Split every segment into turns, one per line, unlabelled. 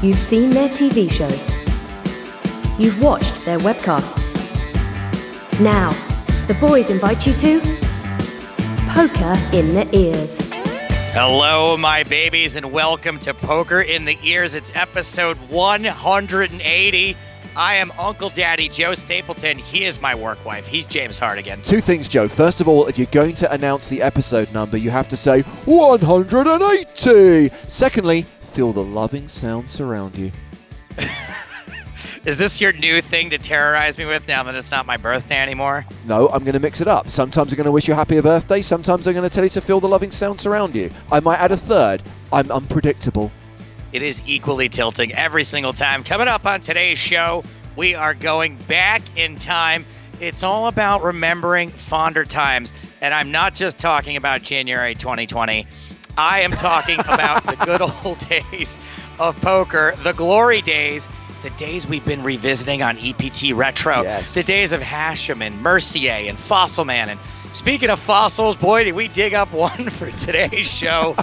You've seen their TV shows. You've watched their webcasts. Now, the boys invite you to Poker in the Ears.
Hello, my babies, and welcome to Poker in the Ears. It's episode 180. I am Uncle Daddy Joe Stapleton. He is my work wife. He's James Hartigan.
Two things, Joe. First of all, if you're going to announce the episode number, you have to say 180. Secondly, feel the loving sound surround you.
Is this your new thing to terrorize me with now that it's not my birthday anymore?
No, I'm going to mix it up. Sometimes I'm going to wish you a happy birthday. Sometimes I'm going to tell you to feel the loving sound surround you. I might add a third. I'm unpredictable.
It is equally tilting every single time. Coming up on today's show, we are going back in time. It's all about remembering fonder times. And I'm not just talking about January 2020. I am talking about the good old days of poker, the glory days, the days we've been revisiting on EPT Retro,
Yes.
the days of Hachem and Mercier and Fossil Man. And speaking of fossils, boy, did we dig up one for today's show.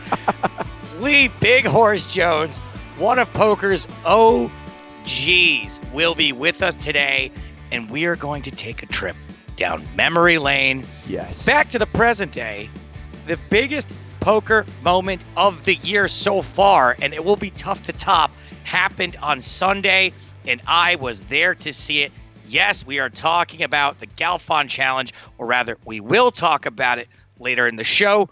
Lee Big Horse Jones, one of poker's OGs, will be with us today, and we are going to take a trip down memory lane
Yes.
back to the present day, the biggest poker moment of the year so far, and it will be tough to top, happened on Sunday, and I was there to see it. Yes, we are talking about the Galfond Challenge, or rather, we will talk about it later in the show.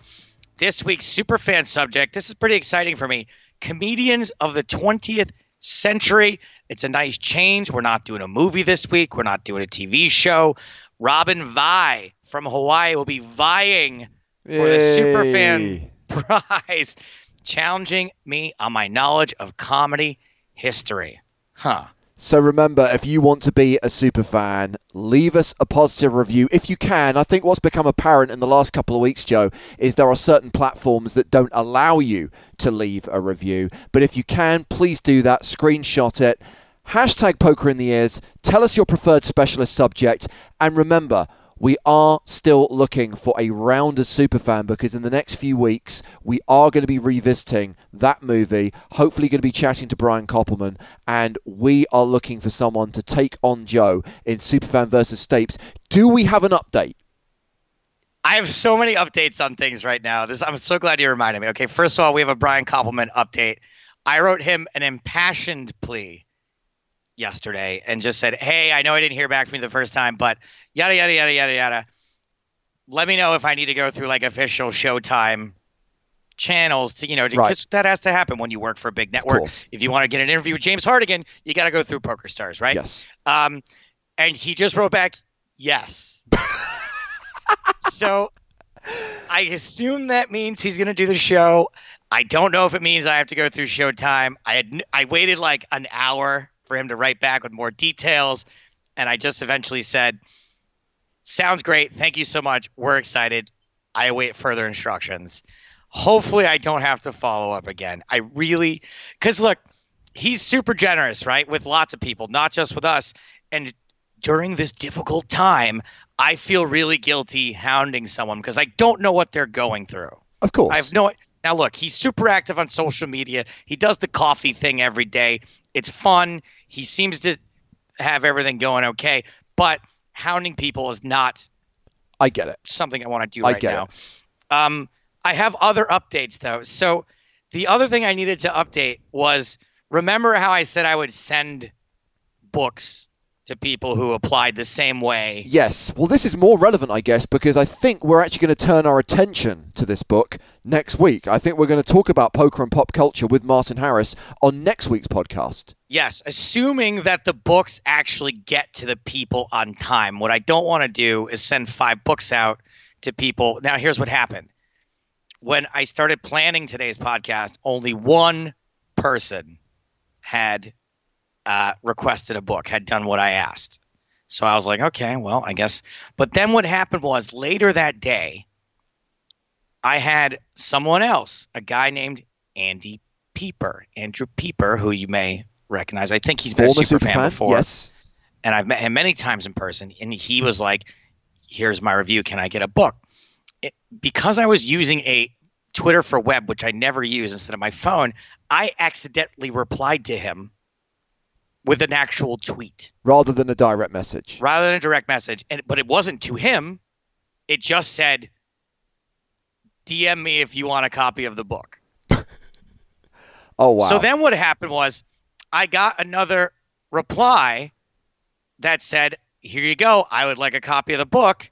This week's superfan subject, this is pretty exciting for me. Comedians of the 20th century. It's a nice change. We're not doing a movie this week, we're not doing a TV show. Robin Vi from Hawaii will be vying for the Superfan
Yay.
Prize, challenging me on my knowledge of comedy history. Huh.
So remember, if you want to be a super fan, leave us a positive review if you can. I think what's become apparent in the last couple of weeks, Joe, is there are certain platforms that don't allow you to leave a review. But if you can, please do that. Screenshot it. Hashtag poker in the ears. Tell us your preferred specialist subject. And remember, we are still looking for a rounder superfan because in the next few weeks we are going to be revisiting that movie. Hopefully, going to be chatting to Brian Koppelman, and we are looking for someone to take on Joe in Superfan versus Stapes. Do we have an update?
I have so many updates on things right now. This I'm so glad you reminded me. Okay, first of all, we have a Brian Koppelman update. I wrote him an impassioned plea yesterday and just said, "Hey, I know I didn't hear back from you the first time, but yada yada yada yada yada. Let me know if I need to go through like official Showtime channels to you know because
Right.
that has to happen when you work for a big network. If you want to get an interview with James Hartigan, you got to go through Poker Stars, right?
Yes.
Um, and he just wrote back, yes. so I assume that means he's going to do the show. I don't know if it means I have to go through Showtime. I had I waited like an hour for him to write back with more details, and I just eventually said, "Sounds great. Thank you so much. We're excited. I await further instructions. Hopefully, I don't have to follow up again. I really, because look, he's super generous, right, with lots of people, not just with us. And during this difficult time, I feel really guilty hounding someone because I don't know what they're going through.
Of course.
I have no. Now look, he's super active on social media. He does the coffee thing every day. It's fun. He seems to have everything going okay. But hounding people is not
I get it.
something I want to do
I
right
get
now. Um, I have other updates though. So the other thing I needed to update was remember how I said I would send books to people who applied the same way.
Yes. Well, this is more relevant, I guess, because I think we're actually going to turn our attention to this book next week. I think we're going to talk about poker and pop culture with Martin Harris on next week's podcast.
Yes, assuming that the books actually get to the people on time. What I don't want to do is send five books out to people. Now, here's what happened. When I started planning today's podcast, only one person had uh, requested a book, had done what I asked. So I was like, okay, well, I guess. But then what happened was later that day, I had someone else, a guy named Andy Pieper, Andrew Pieper, who you may recognize. I think he's been
Former
a super fan before,
yes.
and I've met him many times in person. And he was like, "Here's my review. Can I get a book?" It, because I was using a Twitter for web, which I never use instead of my phone, I accidentally replied to him with an actual tweet
rather than a direct message.
rather than a direct message. And but it wasn't to him. It just said, "DM me if you want a copy of the book."
Oh wow.
So then what happened was I got another reply that said, Here you go. I would like a copy of the book.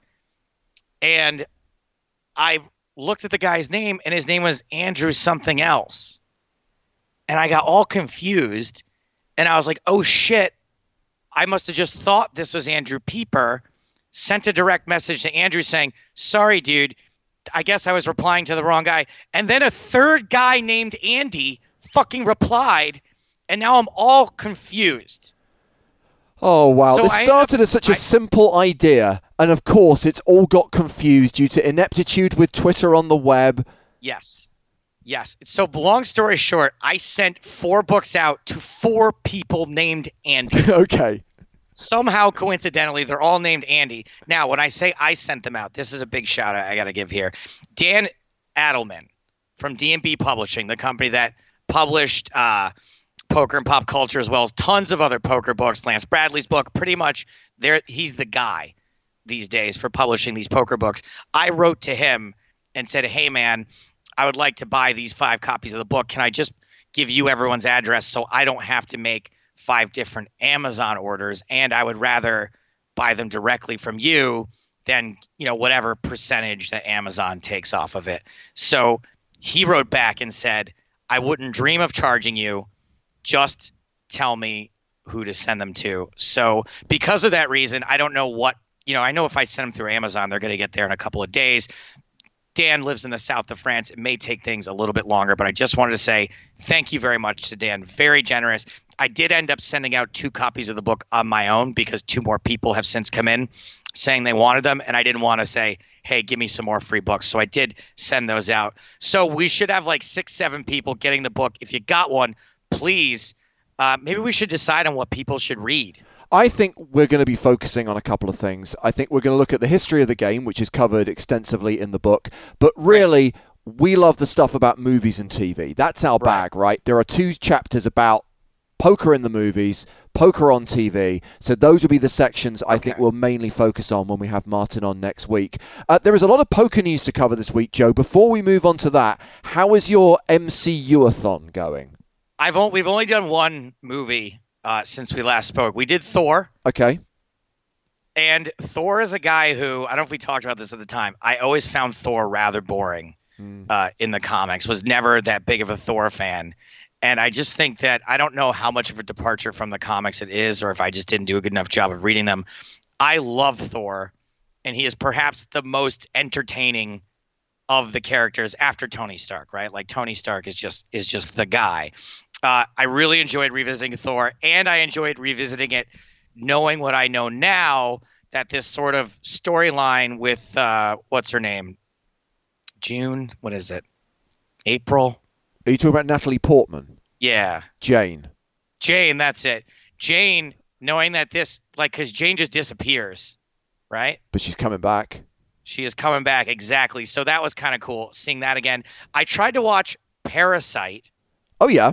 And I looked at the guy's name, and his name was Andrew something else. And I got all confused. And I was like, Oh shit. I must have just thought this was Andrew Pieper. Sent a direct message to Andrew saying, Sorry, dude. I guess I was replying to the wrong guy. And then a third guy named Andy fucking replied, and now I'm all confused.
Oh wow!
So
this
I
started as such a
I-
simple idea, and of course, it's all got confused due to ineptitude with Twitter on the web.
Yes. Yes. So, long story short, I sent four books out to four people named Andy.
okay.
Somehow, coincidentally, they're all named Andy. Now, when I say I sent them out, this is a big shout out I got to give here. Dan Addelman from D&B Publishing, the company that published uh, poker and pop culture as well as tons of other poker books. Lance Bradley's book, pretty much, there he's the guy these days for publishing these poker books. I wrote to him and said, "Hey, man, I would like to buy these five copies of the book. Can I just give you everyone's address so I don't have to make five different Amazon orders? And I would rather buy them directly from you than you know whatever percentage that Amazon takes off of it." So he wrote back and said, "I wouldn't dream of charging you. Just tell me who to send them to." So because of that reason, I don't know what you know. I know if I send them through Amazon, they're going to get there in a couple of days. Dan lives in the south of France. It may take things a little bit longer, but I just wanted to say thank you very much to Dan. Very generous. I did end up sending out two copies of the book on my own because two more people have since come in saying they wanted them, and I didn't want to say, hey, give me some more free books. So I did send those out. So we should have like six, seven people getting the book. If you got one, please, uh, maybe we should decide on what people should read.
I think we're going to be focusing on a couple of things. I think we're going to look at the history of the game, which is covered extensively in the book, but really, we love the stuff about movies and TV. That's our
Right.
bag, right? There are two chapters about poker in the movies, poker on TV. So those will be the sections I think we'll mainly focus on when we have Martin on next week. Uh, there is a lot of poker news to cover this week, Joe. Before we move on to that, how is your MCU-a-thon going?
I've only, we've only done one movie uh, since we last spoke. We did Thor.
Okay.
And Thor is a guy who I don't know if we talked about this at the time. I always found Thor rather boring
Hmm.
uh, in the comics. Was never that big of a Thor fan, and I just think that I don't know how much of a departure from the comics it is, or if I just didn't do a good enough job of reading them. I love Thor, and he is perhaps the most entertaining of the characters after Tony Stark. Right, like Tony Stark is just is just the guy. Uh, I really enjoyed revisiting Thor, and I enjoyed revisiting it knowing what I know now, that this sort of storyline with uh, what's her name, June, what is it, April?
Are you talking about Natalie Portman?
Yeah,
Jane.
Jane. That's it. Jane, knowing that this, like, because Jane just disappears, right?
But she's coming back.
She is coming back exactly. So that was kind of cool seeing that again. I tried to watch Parasite.
Oh, yeah.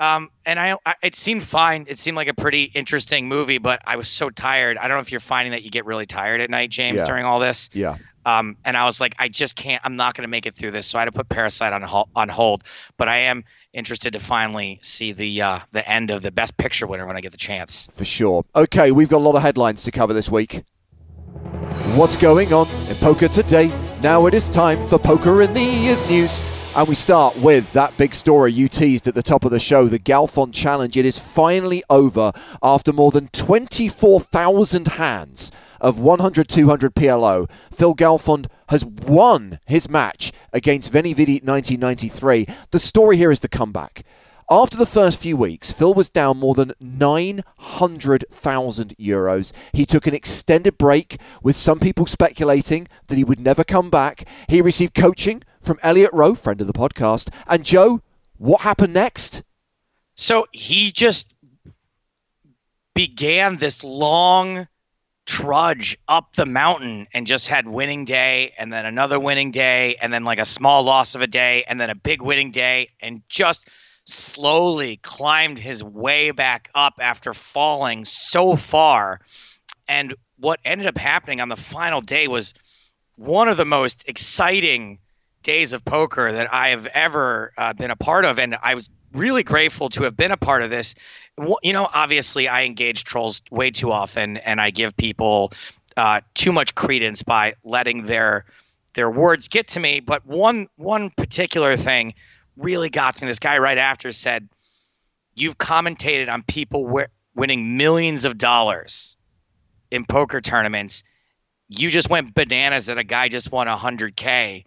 Um, and I, I, it seemed fine. It seemed like a pretty interesting movie, but I was so tired. I don't know if you're finding that you get really tired at night, James,
Yeah.
during all this.
Yeah.
Um, and I was like, I just can't. I'm not going to make it through this. So I had to put Parasite on on hold. But I am interested to finally see the uh, the end of the Best Picture winner when I get the chance.
For sure. Okay, we've got a lot of headlines to cover this week. What's going on in poker today? Now it is time for Poker in the Ears news. And we start with that big story you teased at the top of the show the Galfond Challenge. It is finally over after more than 24,000 hands of 100 200 PLO. Phil Galfond has won his match against Veni Vidi 1993. The story here is the comeback. After the first few weeks, Phil was down more than 900,000 euros. He took an extended break, with some people speculating that he would never come back. He received coaching from Elliot Roe, friend of the podcast. And Joe, what happened next?
So he just began this long trudge up the mountain and just had winning day and then another winning day and then like a small loss of a day and then a big winning day and just slowly climbed his way back up after falling so far. And what ended up happening on the final day was one of the most exciting days of poker that I have ever uh, been a part of. And I was really grateful to have been a part of this you know, obviously I engage trolls way too often, and I give people uh, too much credence by letting their their words get to me. But one one particular thing really got to me. This guy right after said, "You've commentated on people w- winning millions of dollars in poker tournaments. You just went bananas that a guy just won hundred k."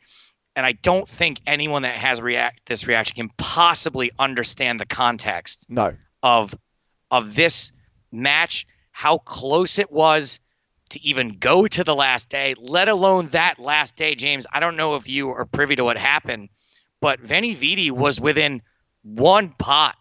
And I don't think anyone that has react this reaction can possibly understand the context.
No
of of this match, how close it was to even go to the last day, let alone that last day, James. I don't know if you are privy to what happened, but Veni Vidi was within one pot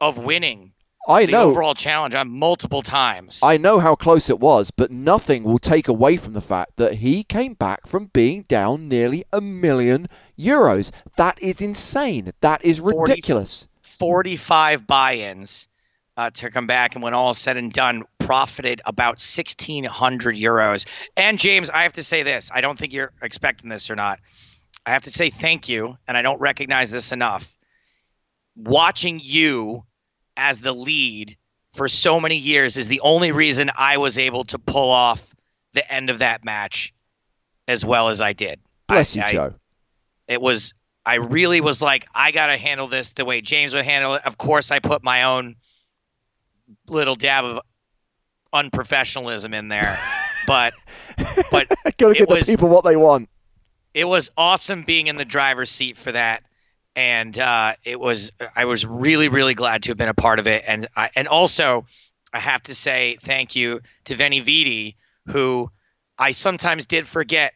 of winning
I
the
know
overall challenge on multiple times.
I know how close it was, but nothing will take away from the fact that he came back from being down nearly a million euros. That is insane. That is ridiculous.
45 buy-ins uh, to come back, and when all is said and done, profited about 1,600 euros. And James, I have to say this: I don't think you're expecting this or not. I have to say thank you, and I don't recognize this enough. Watching you as the lead for so many years is the only reason I was able to pull off the end of that match as well as I did.
Bless
I,
you,
I,
Joe.
It was I really was like, I got to handle this the way James would handle it. Of course, I put my own little dab of unprofessionalism in there, but but
gotta give the people what they want.
It was awesome being in the driver's seat for that, and uh, it was I was really really glad to have been a part of it, and I, and also I have to say thank you to Veni Vidi, who I sometimes did forget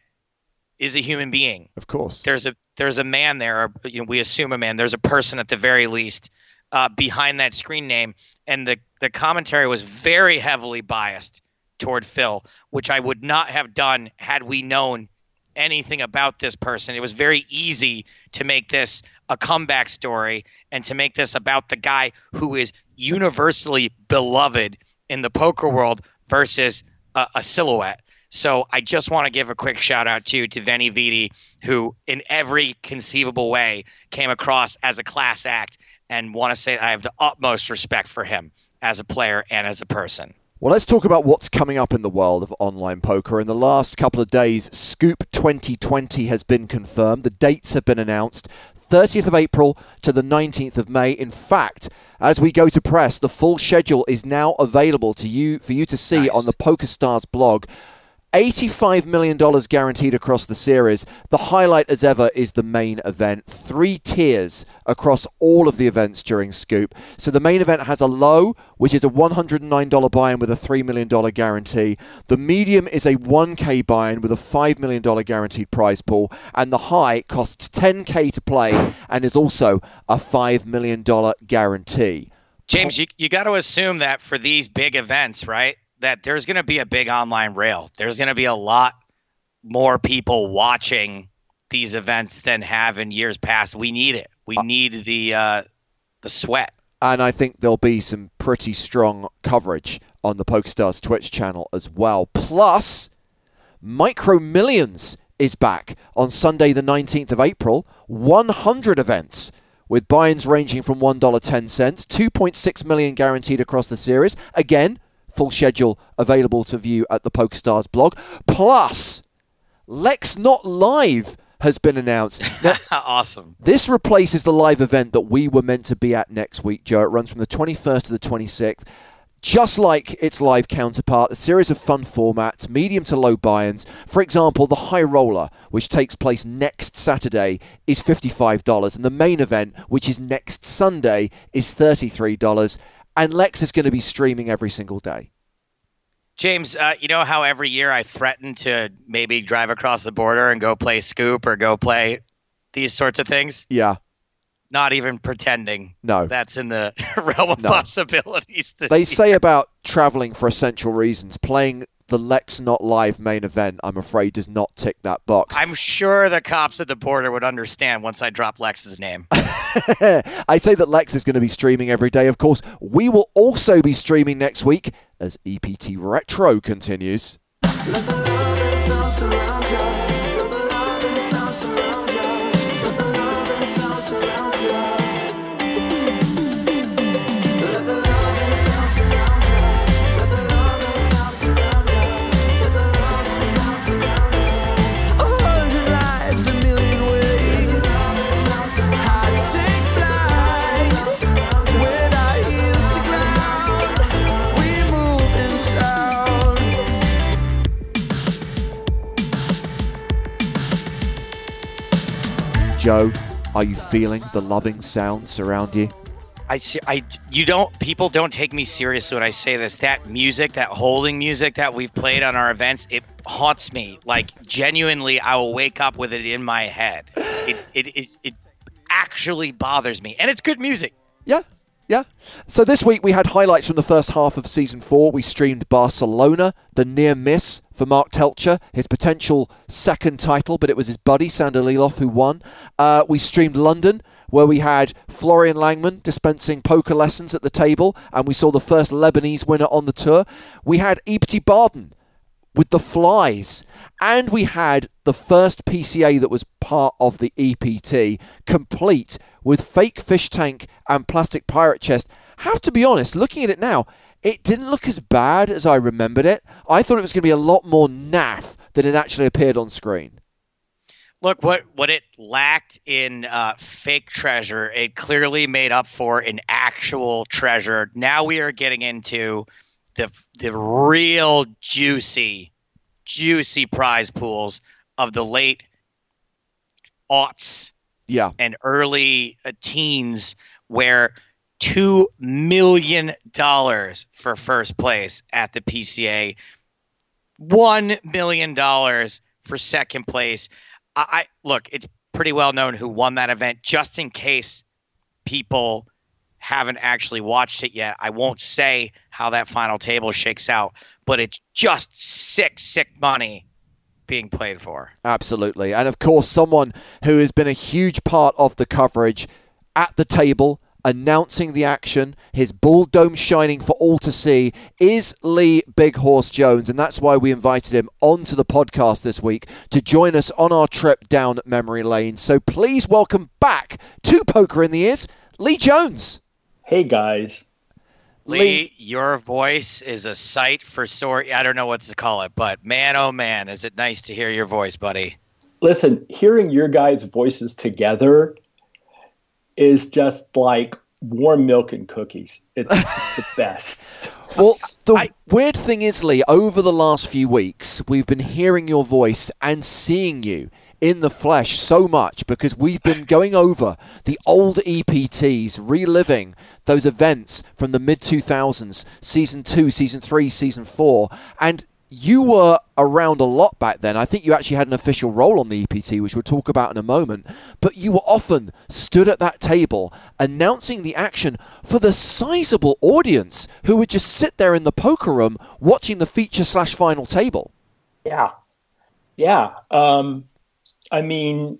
is a human being.
Of course,
there's a there's a man there. Or, you know, we assume a man. There's a person at the very least uh, behind that screen name, and the the commentary was very heavily biased toward Phil, which I would not have done had we known anything about this person. It was very easy to make this a comeback story and to make this about the guy who is universally beloved in the poker world versus a, a silhouette. So I just want to give a quick shout out to to Veni Vidi, who in every conceivable way came across as a class act, and want to say I have the utmost respect for him as a player and as a person.
Well, let's talk about what's coming up in the world of online poker. In the last couple of days, Scoop 2020 has been confirmed. The dates have been announced. 30th of April to the 19th of May. In fact, as we go to press, the full schedule is now available to you for you to see
nice.
on the PokerStars blog. $85 million guaranteed across the series. The highlight, as ever, is the main event. Three tiers across all of the events during Scoop. So the main event has a low, which is a $109 buy in with a $3 million guarantee. The medium is a 1K buy in with a $5 million guaranteed prize pool. And the high costs 10K to play and is also a $5 million guarantee.
James, you, you got to assume that for these big events, right? That there's going to be a big online rail. There's going to be a lot more people watching these events than have in years past. We need it. We uh, need the uh, the sweat.
And I think there'll be some pretty strong coverage on the PokerStars Twitch channel as well. Plus, Micro Millions is back on Sunday, the 19th of April. 100 events with buy-ins ranging from $1.10, 2.6 million guaranteed across the series. Again, Full schedule available to view at the PokerStars blog. Plus, Lex Not Live has been announced.
Now, awesome.
This replaces the live event that we were meant to be at next week, Joe. It runs from the 21st to the 26th. Just like its live counterpart, a series of fun formats, medium to low buy ins. For example, the High Roller, which takes place next Saturday, is $55, and the main event, which is next Sunday, is $33 and Lex is going to be streaming every single day.
James, uh, you know how every year I threaten to maybe drive across the border and go play Scoop or go play these sorts of things?
Yeah.
Not even pretending.
No.
That's in the realm of no. possibilities.
they
year.
say about traveling for essential reasons, playing the Lex Not Live main event, I'm afraid, does not tick that box.
I'm sure the cops at the border would understand once I drop Lex's name.
I say that Lex is going to be streaming every day. Of course, we will also be streaming next week as EPT Retro continues. Joe, are you feeling the loving sounds around you?
I see. I you don't. People don't take me seriously when I say this. That music, that holding music that we've played on our events, it haunts me. Like genuinely, I will wake up with it in my head. It it it, it actually bothers me, and it's good music.
Yeah, yeah. So this week we had highlights from the first half of season four. We streamed Barcelona, the near miss for Mark Teltscher, his potential second title, but it was his buddy Sander Lylloff who won. Uh, we streamed London, where we had Florian Langmann dispensing poker lessons at the table, and we saw the first Lebanese winner on the tour. We had EPT Baden with the flies, and we had the first PCA that was part of the EPT complete with fake fish tank and plastic pirate chest. Have to be honest, looking at it now, it didn't look as bad as I remembered it. I thought it was going to be a lot more naff than it actually appeared on screen.
Look, what what it lacked in uh, fake treasure, it clearly made up for in actual treasure. Now we are getting into the the real juicy, juicy prize pools of the late aughts,
yeah,
and early uh, teens, where two million dollars for first place at the PCA, one million dollars for second place. I, I look, it's pretty well known who won that event. Just in case people haven't actually watched it yet, I won't say how that final table shakes out, but it's just sick, sick money being played for.
Absolutely. And of course, someone who has been a huge part of the coverage at the table announcing the action, his bull dome shining for all to see, is Lee Big Horse Jones. And that's why we invited him onto the podcast this week to join us on our trip down memory lane. So please welcome back to Poker in the Ears, Lee Jones.
Hey, guys.
Lee, Lee, your voice is a sight for sore. I don't know what to call it, but man, oh man, is it nice to hear your voice, buddy.
Listen, hearing your guys' voices together is just like warm milk and cookies. It's the best.
Well, the I, weird thing is, Lee, over the last few weeks, we've been hearing your voice and seeing you in the flesh so much because we've been going over the old EPTs, reliving those events from the mid 2000s, season two, season three, season four. And you were around a lot back then. I think you actually had an official role on the EPT, which we'll talk about in a moment. But you were often stood at that table announcing the action for the sizable audience who would just sit there in the poker room watching the feature slash final table.
Yeah. Yeah. Um, I mean,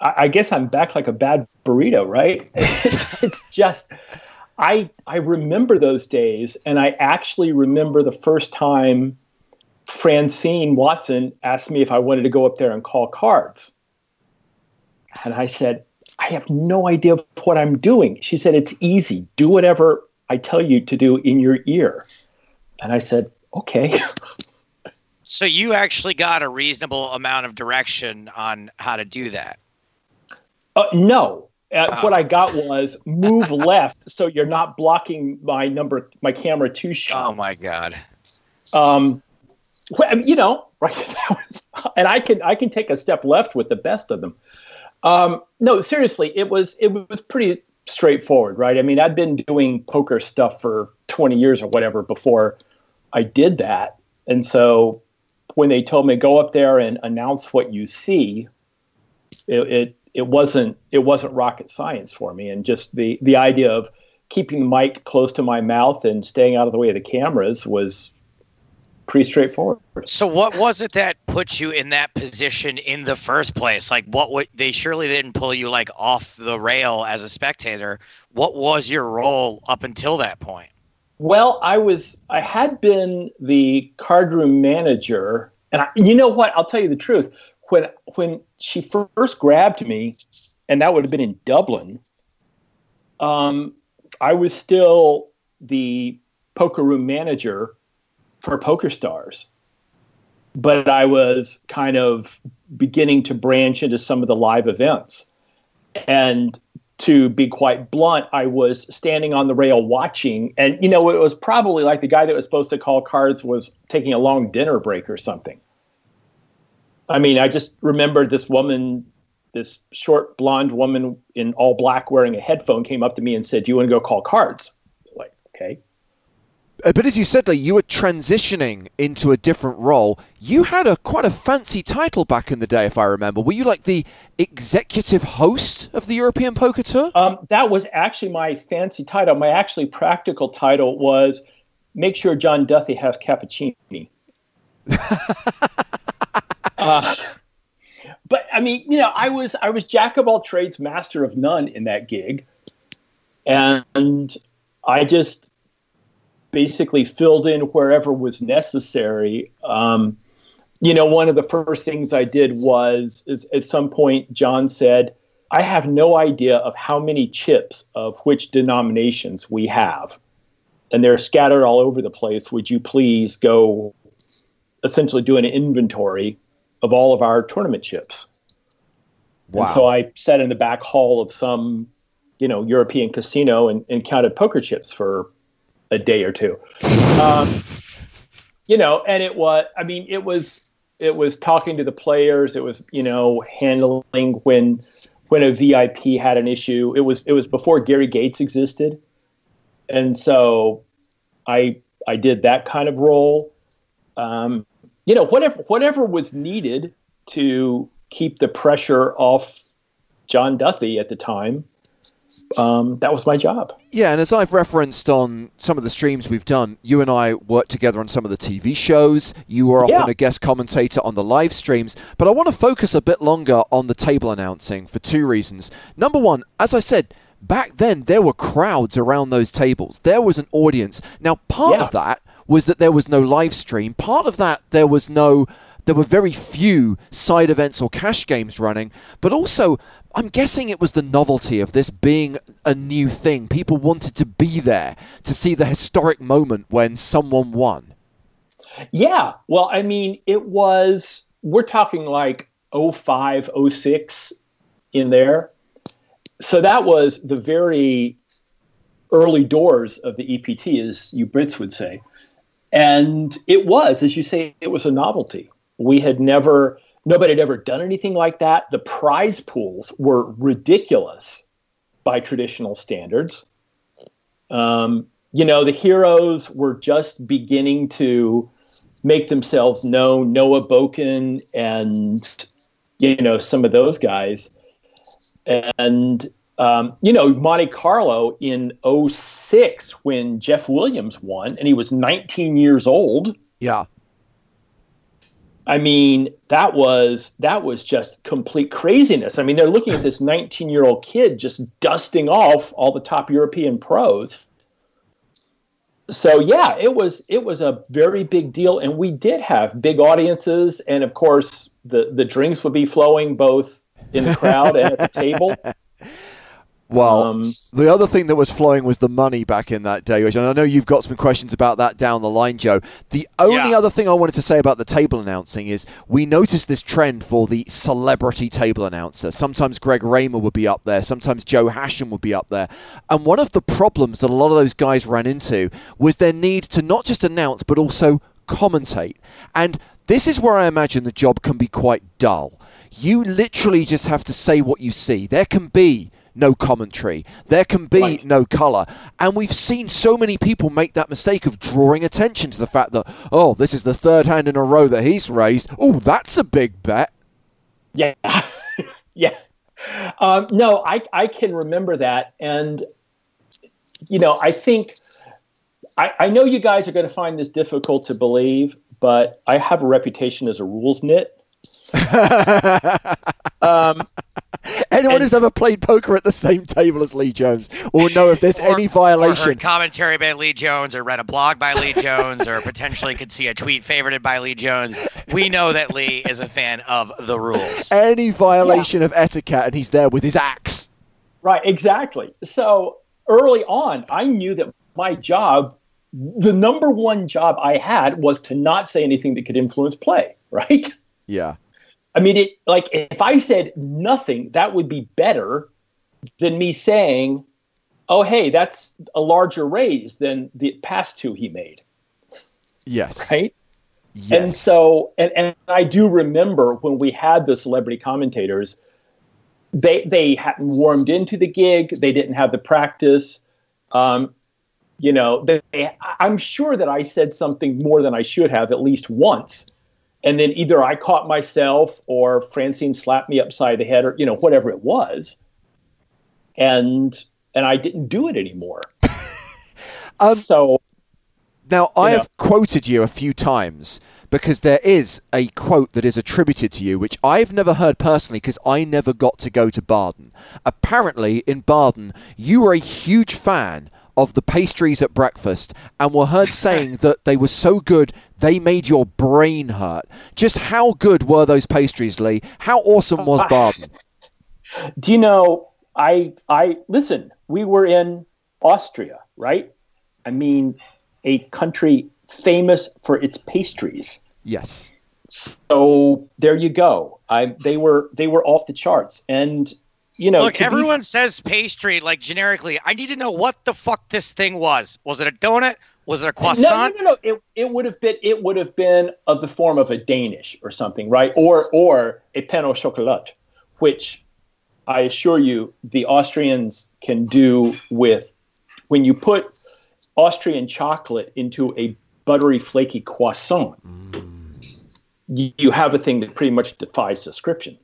I, I guess I'm back like a bad burrito, right? it's just. I I remember those days, and I actually remember the first time Francine Watson asked me if I wanted to go up there and call cards. And I said, I have no idea what I'm doing. She said, It's easy. Do whatever I tell you to do in your ear. And I said, Okay.
so you actually got a reasonable amount of direction on how to do that?
Uh, no. Uh, oh. What I got was move left so you're not blocking my number, my camera too sharp.
Oh my god.
Um, you know, right? and I can I can take a step left with the best of them. Um, no, seriously, it was it was pretty straightforward, right? I mean, I'd been doing poker stuff for 20 years or whatever before I did that, and so when they told me go up there and announce what you see, it, it it wasn't it wasn't rocket science for me, and just the the idea of keeping the mic close to my mouth and staying out of the way of the cameras was pretty straightforward.
So, what was it that put you in that position in the first place? Like, what would they surely didn't pull you like off the rail as a spectator? What was your role up until that point?
Well, I was I had been the card room manager, and I, you know what? I'll tell you the truth. When when she first grabbed me, and that would have been in Dublin. Um, I was still the poker room manager for Poker Stars, but I was kind of beginning to branch into some of the live events, and to be quite blunt, I was standing on the rail watching, and you know, it was probably like the guy that was supposed to call cards was taking a long dinner break or something. I mean, I just remember this woman, this short blonde woman in all black wearing a headphone came up to me and said, Do you want to go call cards? Like, okay.
Uh, but as you said, like you were transitioning into a different role. You had a quite a fancy title back in the day, if I remember. Were you like the executive host of the European Poker Tour?
Um, that was actually my fancy title. My actually practical title was "Make sure John Duthie has cappuccini." uh, but I mean, you know, I was I was jack of all trades, master of none in that gig, and I just basically filled in wherever was necessary. Um, you know, one of the first things I did was is at some point John said, I have no idea of how many chips of which denominations we have. And they're scattered all over the place. Would you please go essentially do an inventory of all of our tournament chips? Wow. And so I sat in the back hall of some, you know, European casino and, and counted poker chips for a day or two. Um, you know, and it was, I mean, it was, it was talking to the players. It was, you know, handling when, when a VIP had an issue. It was, it was before Gary Gates existed. And so I, I did that kind of role. Um, you know, whatever, whatever was needed to keep the pressure off John Duthie at the time um, that was my job.
Yeah, and as I've referenced on some of the streams we've done, you and I worked together on some of the TV shows. You were often
yeah.
a guest commentator on the live streams, but I want to focus a bit longer on the table announcing for two reasons. Number one, as I said, back then there were crowds around those tables. There was an audience. Now, part
yeah.
of that was that there was no live stream. Part of that there was no there were very few side events or cash games running, but also I'm guessing it was the novelty of this being a new thing. People wanted to be there to see the historic moment when someone won.
Yeah. Well, I mean, it was, we're talking like 05, 06 in there. So that was the very early doors of the EPT, as you Brits would say. And it was, as you say, it was a novelty. We had never Nobody had ever done anything like that. The prize pools were ridiculous by traditional standards. Um, you know, the heroes were just beginning to make themselves known. Noah Boeken and, you know, some of those guys. And, um, you know, Monte Carlo in 06 when Jeff Williams won, and he was 19 years old.
Yeah.
I mean, that was that was just complete craziness. I mean, they're looking at this 19-year-old kid just dusting off all the top European pros. So yeah, it was it was a very big deal, and we did have big audiences, and of course the the drinks would be flowing both in the crowd and at the table.
Well, um, the other thing that was flowing was the money back in that day, and I know you've got some questions about that down the line, Joe. The only yeah. other thing I wanted to say about the table announcing is we noticed this trend for the celebrity table announcer. Sometimes Greg Raymer would be up there, sometimes Joe Hachem would be up there. And one of the problems that a lot of those guys ran into was their need to not just announce, but also commentate. And this is where I imagine the job can be quite dull. You literally just have to say what you see. There can be no commentary. There can be right. no colour. And we've seen so many people make that mistake of drawing attention to the fact that, oh, this is the third hand in a row that he's raised. Oh, that's a big bet.
Yeah. yeah. Um, no, I, I can remember that. And, you know, I think, I, I know you guys are going to find this difficult to believe, but I have a reputation as a rules nit. um,
Anyone
and-
who's ever played poker at the same table as Lee Jones will know if there's
Or-
any
Or
violation.
heard commentary by Lee Jones, or read a blog by Lee Jones, or potentially could see a tweet favorited by Lee Jones. We know that Lee is a fan of the rules.
Any violation of etiquette, and he's there with his axe.
Right, exactly. So early on, I knew that my job, the number one job I had, was to not say anything that could influence play. Right.
Yeah.
I mean, it like if I said nothing, that would be better than me saying, "Oh, hey, that's a larger raise than the past two he made."
Yes.
Right.
Yes.
And so, and, and I do remember when we had the celebrity commentators, they they hadn't warmed into the gig. They didn't have the practice. Um, you know, they, I'm sure that I said something more than I should have at least once. And then either I caught myself or Francine slapped me upside the head or, you know, whatever it was. And and I didn't do it anymore.
Um,
so
Now, I
know.
have quoted you a few times because there is a quote that is attributed to you, which I've never heard personally because I never got to go to Baden. Apparently, in Baden, you were a huge fan of the pastries at breakfast and were heard saying that they were so good they made your brain hurt. Just how good were those pastries, Lee? How awesome was oh, Baden?
do you know i i listen we were in austria right i mean a country famous for its pastries
Yes.
so there you go i they were they were off the charts and you know
Look,
to be-
everyone says pastry like generically. I need to know what the fuck this thing was. Was it a donut? Was it a
no, no,
croissant?
no, no. It, it would have been it would have been of the form of a Danish or something, right? Or or a pain au chocolat, which I assure you the Austrians can do with when you put Austrian chocolate into a buttery flaky croissant. Mm. You, you have a thing that pretty much defies description.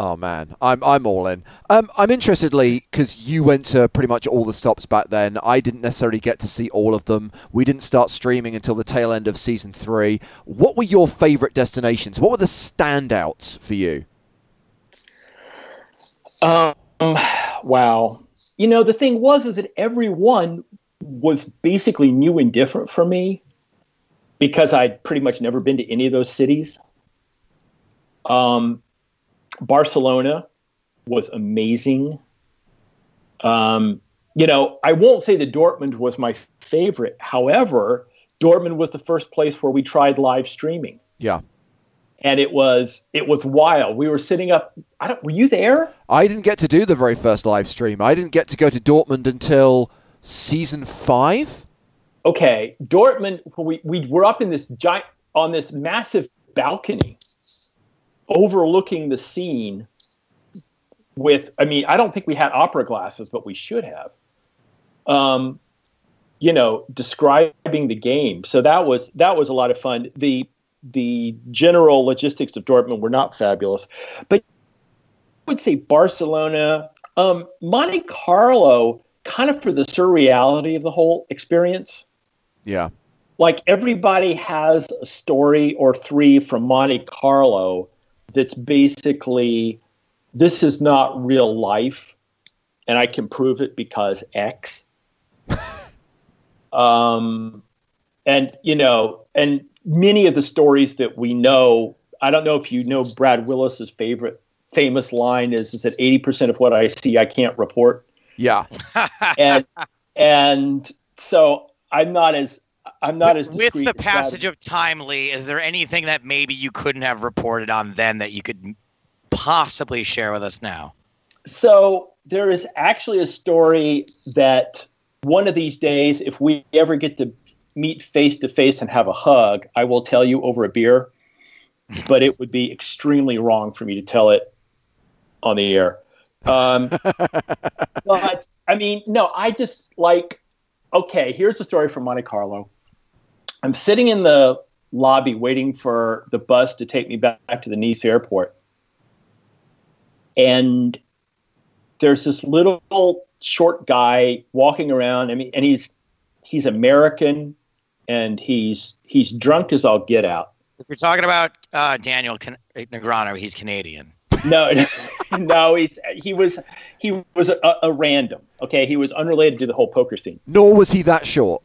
Oh man, I'm I'm all in. Um, I'm interestedly because you went to pretty much all the stops back then. I didn't necessarily get to see all of them. We didn't start streaming until the tail end of season three. What were your favorite destinations? What were the standouts for you?
Um, wow. You know, the thing was is that everyone was basically new and different for me because I'd pretty much never been to any of those cities. Um, Barcelona was amazing. Um, you know, I won't say that Dortmund was my favorite. However, Dortmund was the first place where we tried live streaming
Yeah,
and it was it was wild. We were sitting up. I don't. Were you there?
I didn't get to do the very first live stream. I didn't get to go to Dortmund until season five.
Okay, Dortmund. We we were up in this giant on this massive balcony, overlooking the scene. With, I mean, I don't think we had opera glasses, but we should have. Um, you know, describing the game. So that was that was a lot of fun. The the general logistics of Dortmund were not fabulous, but I would say Barcelona, um, Monte Carlo, kind of for the surreality of the whole experience.
Yeah,
Like everybody has a story or three from Monte Carlo that's basically this is not real life, and I can prove it because X. um, and you know, and many of the stories that we know, I don't know if you know Brad Willis's favorite famous line is is that eighty percent of what I see I can't report
yeah.
and and so I'm not as I'm not as
with, with the passage of time, Lee, is there anything that maybe you couldn't have reported on then that you could possibly share with us now?
So there is actually a story that one of these days, if we ever get to meet face to face and have a hug, I will tell you over a beer. But it would be extremely wrong for me to tell it on the air. Um, but I mean, no, I just like, okay, here's the story from Monte Carlo. I'm sitting in the lobby waiting for the bus to take me back to the Nice airport. And there's this little short guy walking around. I mean, and he's he's American and he's he's drunk as all get out.
If you're talking about uh, Daniel Can- Negreanu, he's Canadian.
No, no, he's he was he was a, a random. Okay, he was unrelated to the whole poker scene.
Nor was he that short.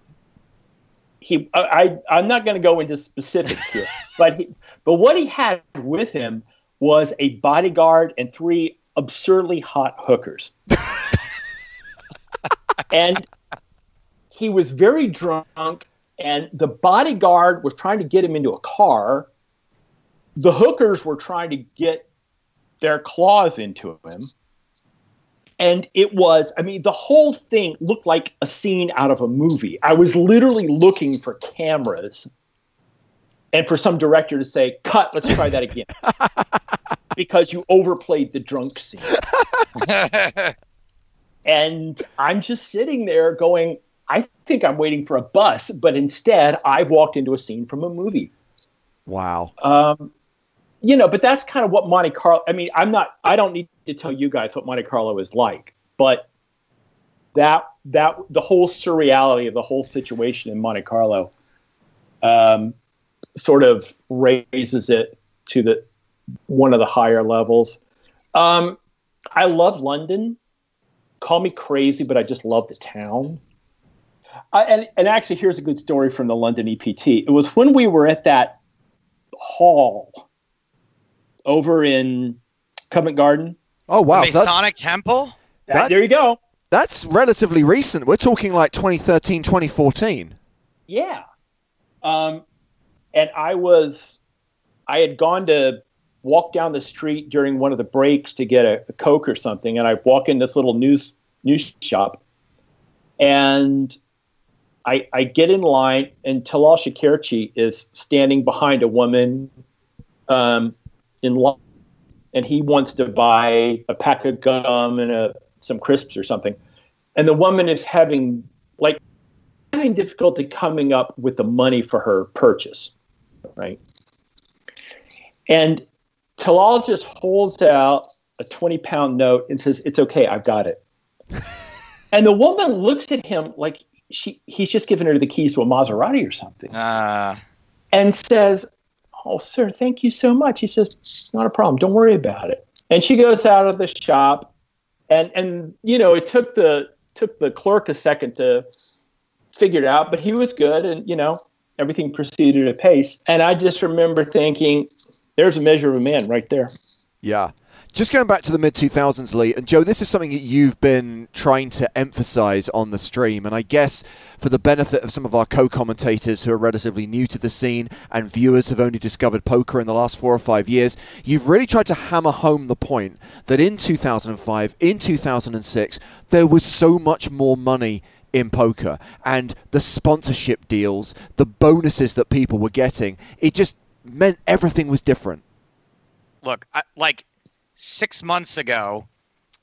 He, I, I am not going to go into specifics here, but he, but what he had with him was a bodyguard and three absurdly hot hookers. and he was very drunk, and the bodyguard was trying to get him into a car. The hookers were trying to get their claws into him. And it was, I mean, the whole thing looked like a scene out of a movie. I was literally looking for cameras and for some director to say, cut, let's try that again. because you overplayed the drunk scene. and I'm just sitting there going, I think I'm waiting for a bus, but instead I've walked into a scene from a movie.
Wow.
Um, you know, but that's kind of what Monte Carlo. I mean, I'm not. I don't need to tell you guys what Monte Carlo is like, but that that the whole surreality of the whole situation in Monte Carlo, um, sort of raises it to the one of the higher levels. Um, I love London. Call me crazy, but I just love the town. Uh, and and actually, here's a good story from the London EPT. It was when we were at that hall over in Covent Garden.
Oh wow!
The Masonic Temple.
That, there you go.
That's relatively recent. We're talking like 2013, 2014.
Yeah. Um, and I was, I had gone to walk down the street during one of the breaks to get a, a Coke or something, and I walk in this little news news shop, and I, I get in line, and Talal Shakerchi is standing behind a woman um, in line, and he wants to buy a pack of gum and a, some crisps or something, and the woman is having like having difficulty coming up with the money for her purchase, right? And Talal just holds out a 20 pound note and says, It's okay, I've got it. and the woman looks at him like she he's just given her the keys to a Maserati or something.
Uh,
and says, Oh, sir, thank you so much. He says, It's Not a problem. Don't worry about it. And she goes out of the shop and and you know, it took the took the clerk a second to figure it out, but he was good and you know, everything proceeded at pace. And I just remember thinking, there's a measure of a man right there.
Yeah. Just going back to the mid 2000s, Lee, and Joe, this is something that you've been trying to emphasize on the stream. And I guess for the benefit of some of our co commentators who are relatively new to the scene and viewers have only discovered poker in the last four or five years, you've really tried to hammer home the point that in 2005, in 2006, there was so much more money in poker and the sponsorship deals, the bonuses that people were getting. It just meant everything was different.
Look, I, like six months ago,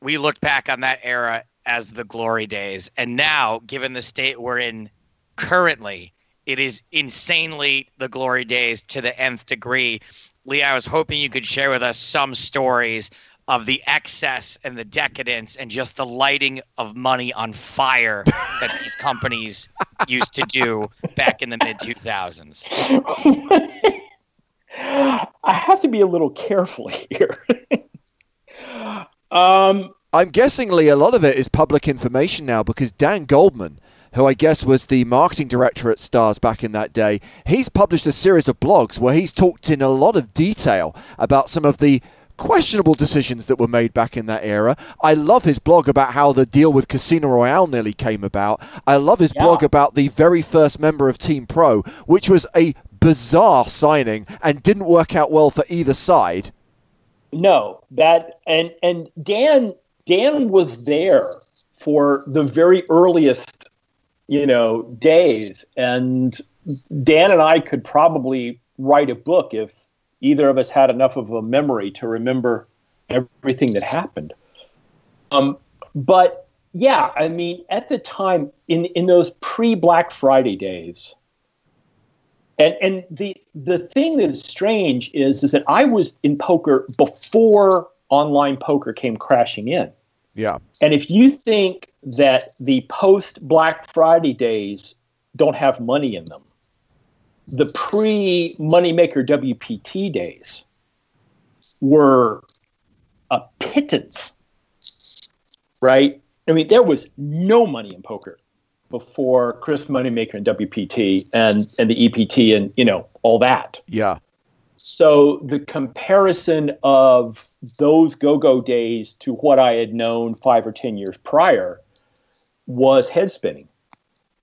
we looked back on that era as the glory days. And now, given the state we're in currently, it is insanely the glory days to the nth degree. Lee, I was hoping you could share with us some stories of the excess and the decadence and just the lighting of money on fire that these companies used to do back in the mid 2000s.
I have to be a little careful here. um,
I'm guessing, Lee, a lot of it is public information now because Dan Goldman, who I guess was the marketing director at Stars back in that day, he's published a series of blogs where he's talked in a lot of detail about some of the questionable decisions that were made back in that era. I love his blog about how the deal with Casino Royale nearly came about. I love his yeah. blog about the very first member of Team Pro, which was a bizarre signing and didn't work out well for either side.
No, that and and Dan Dan was there for the very earliest, you know, days, and Dan and I could probably write a book if either of us had enough of a memory to remember everything that happened. Um, but yeah, I mean, at the time in in those pre Black Friday days, and and the the thing that is strange is is that I was in poker before online poker came crashing in.
Yeah.
And if you think that the post Black Friday days don't have money in them, the pre Moneymaker WPT days were a pittance, right? I mean, there was no money in poker before Chris Moneymaker and WPT and and the EPT and you know all that.
Yeah.
So the comparison of those go-go days to what I had known five or ten years prior was head spinning.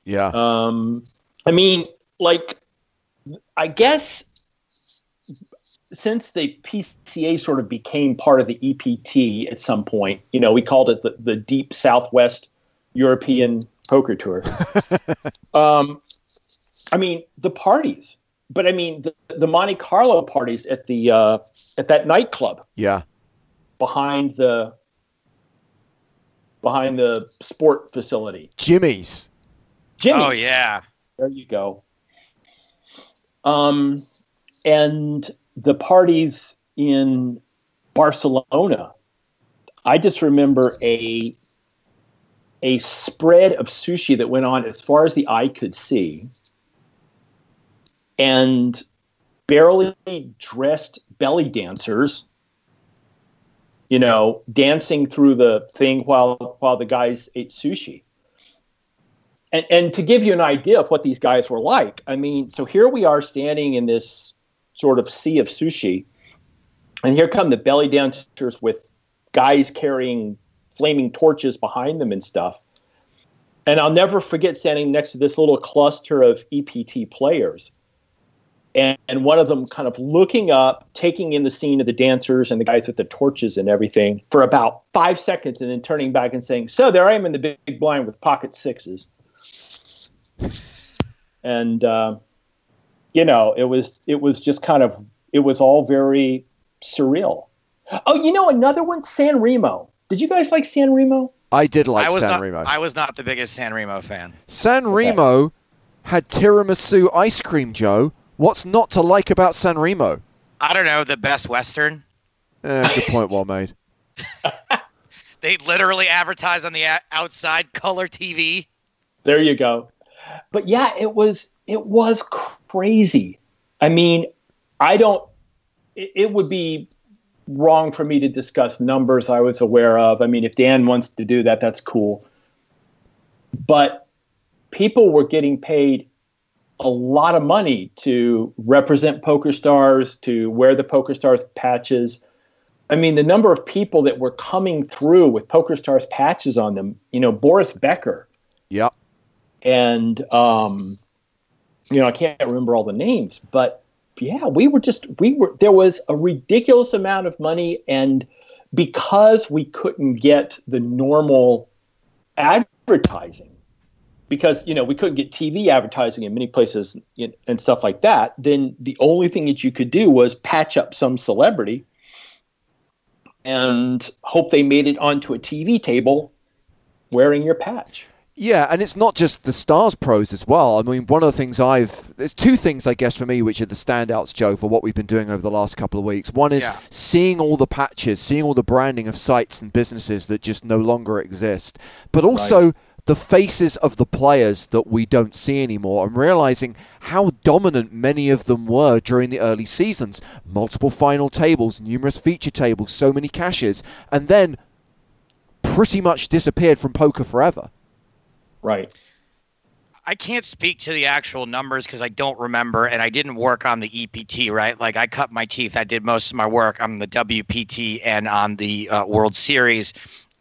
Yeah.
Um, I mean, like, I guess since the PCA sort of became part of the EPT at some point, you know, we called it the, the Deep Southwest European Poker Tour. um, I mean, the parties, but I mean, the, the Monte Carlo parties at the uh, at that nightclub
Yeah.
behind the behind the sport facility.
Jimmy's.
Jimmy.
Oh yeah.
There you go. Um, and the parties in Barcelona, I just remember a a spread of sushi that went on as far as the eye could see, and barely dressed belly dancers, you know, dancing through the thing while while the guys ate sushi. And, and to give you an idea of what these guys were like, I mean, so here we are standing in this sort of sea of sushi, and here come the belly dancers with guys carrying flaming torches behind them and stuff. And I'll never forget standing next to this little cluster of EPT players. And, and one of them kind of looking up, taking in the scene of the dancers and the guys with the torches and everything for about five seconds, and then turning back and saying, So there I am in the big blind with pocket sixes and uh, you know it was it was just kind of it was all very surreal oh you know another one san remo did you guys like san remo
I did like
I was
San
not.
Remo.
I was not the biggest San Remo fan.
San Remo had tiramisu ice cream, Joe. What's not to like about San Remo?
I don't know the best Western.
Eh, good point, well made.
They literally advertise on the a- outside color TV.
there you go but yeah it was it was crazy i mean i don't it, it would be wrong for me to discuss numbers i was aware of. I mean if dan wants to do that that's cool. But people were getting paid a lot of money to represent poker stars to wear the poker stars patches. I mean the number of people that were coming through with poker stars patches on them you know boris becker.
Yep.
and um, you know I can't remember all the names, but yeah, we were just we were there was a ridiculous amount of money, and because we couldn't get the normal advertising, because you know we couldn't get TV advertising in many places and stuff like that, then the only thing that you could do was patch up some celebrity and hope they made it onto a TV table wearing your patch.
Yeah, and it's not just the stars pros as well. I mean, one of the things I've there's two things I guess for me which are the standouts, Joe, for what we've been doing over the last couple of weeks. One is
Yeah.
seeing all the patches, seeing all the branding of sites and businesses that just no longer exist, but also the faces of the players that we don't see anymore and realizing how dominant many of them were during the early seasons. Multiple final tables, numerous feature tables, so many caches, and then pretty much disappeared from poker forever.
Right.
I can't speak to the actual numbers because I don't remember, and I didn't work on the EPT. Right, like I cut my teeth. I did most of my work on the WPT and on the uh, World Series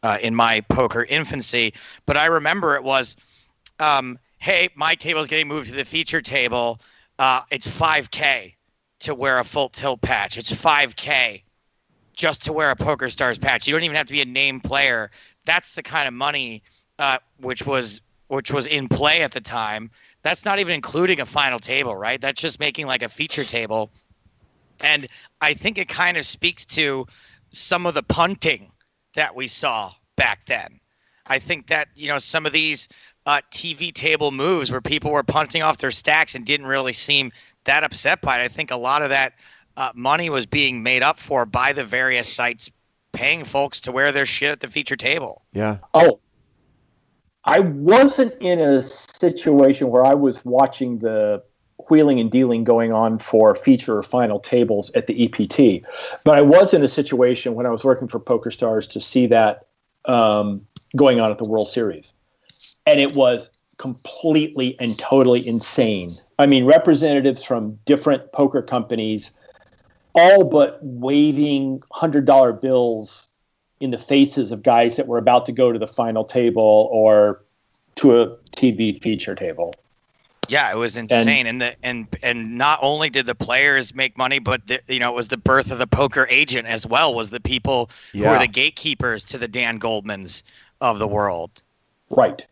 uh, in my poker infancy. But I remember it was, um, hey, my table is getting moved to the feature table. Uh, it's 5K to wear a full tilt patch. It's 5K just to wear a Poker Stars patch. You don't even have to be a name player. That's the kind of money uh, which was which was in play at the time. That's not even including a final table, right? That's just making like a feature table. And I think it kind of speaks to some of the punting that we saw back then. I think that, you know, some of these uh, TV table moves where people were punting off their stacks and didn't really seem that upset by it. I think a lot of that uh, money was being made up for by the various sites paying folks to wear their shit at the feature table.
Yeah.
Oh, I wasn't in a situation where I was watching the wheeling and dealing going on for feature or final tables at the EPT. But I was in a situation when I was working for PokerStars to see that um, going on at the World Series. And it was completely and totally insane. I mean, representatives from different poker companies all but waving $100 bills in the faces of guys that were about to go to the final table or to a TV feature table.
Yeah, it was insane, and, and the and and not only did the players make money, but the, you know it was the birth of the poker agent as well. Was the people yeah. who were the gatekeepers to the Dan Goldmans of the world.
Right.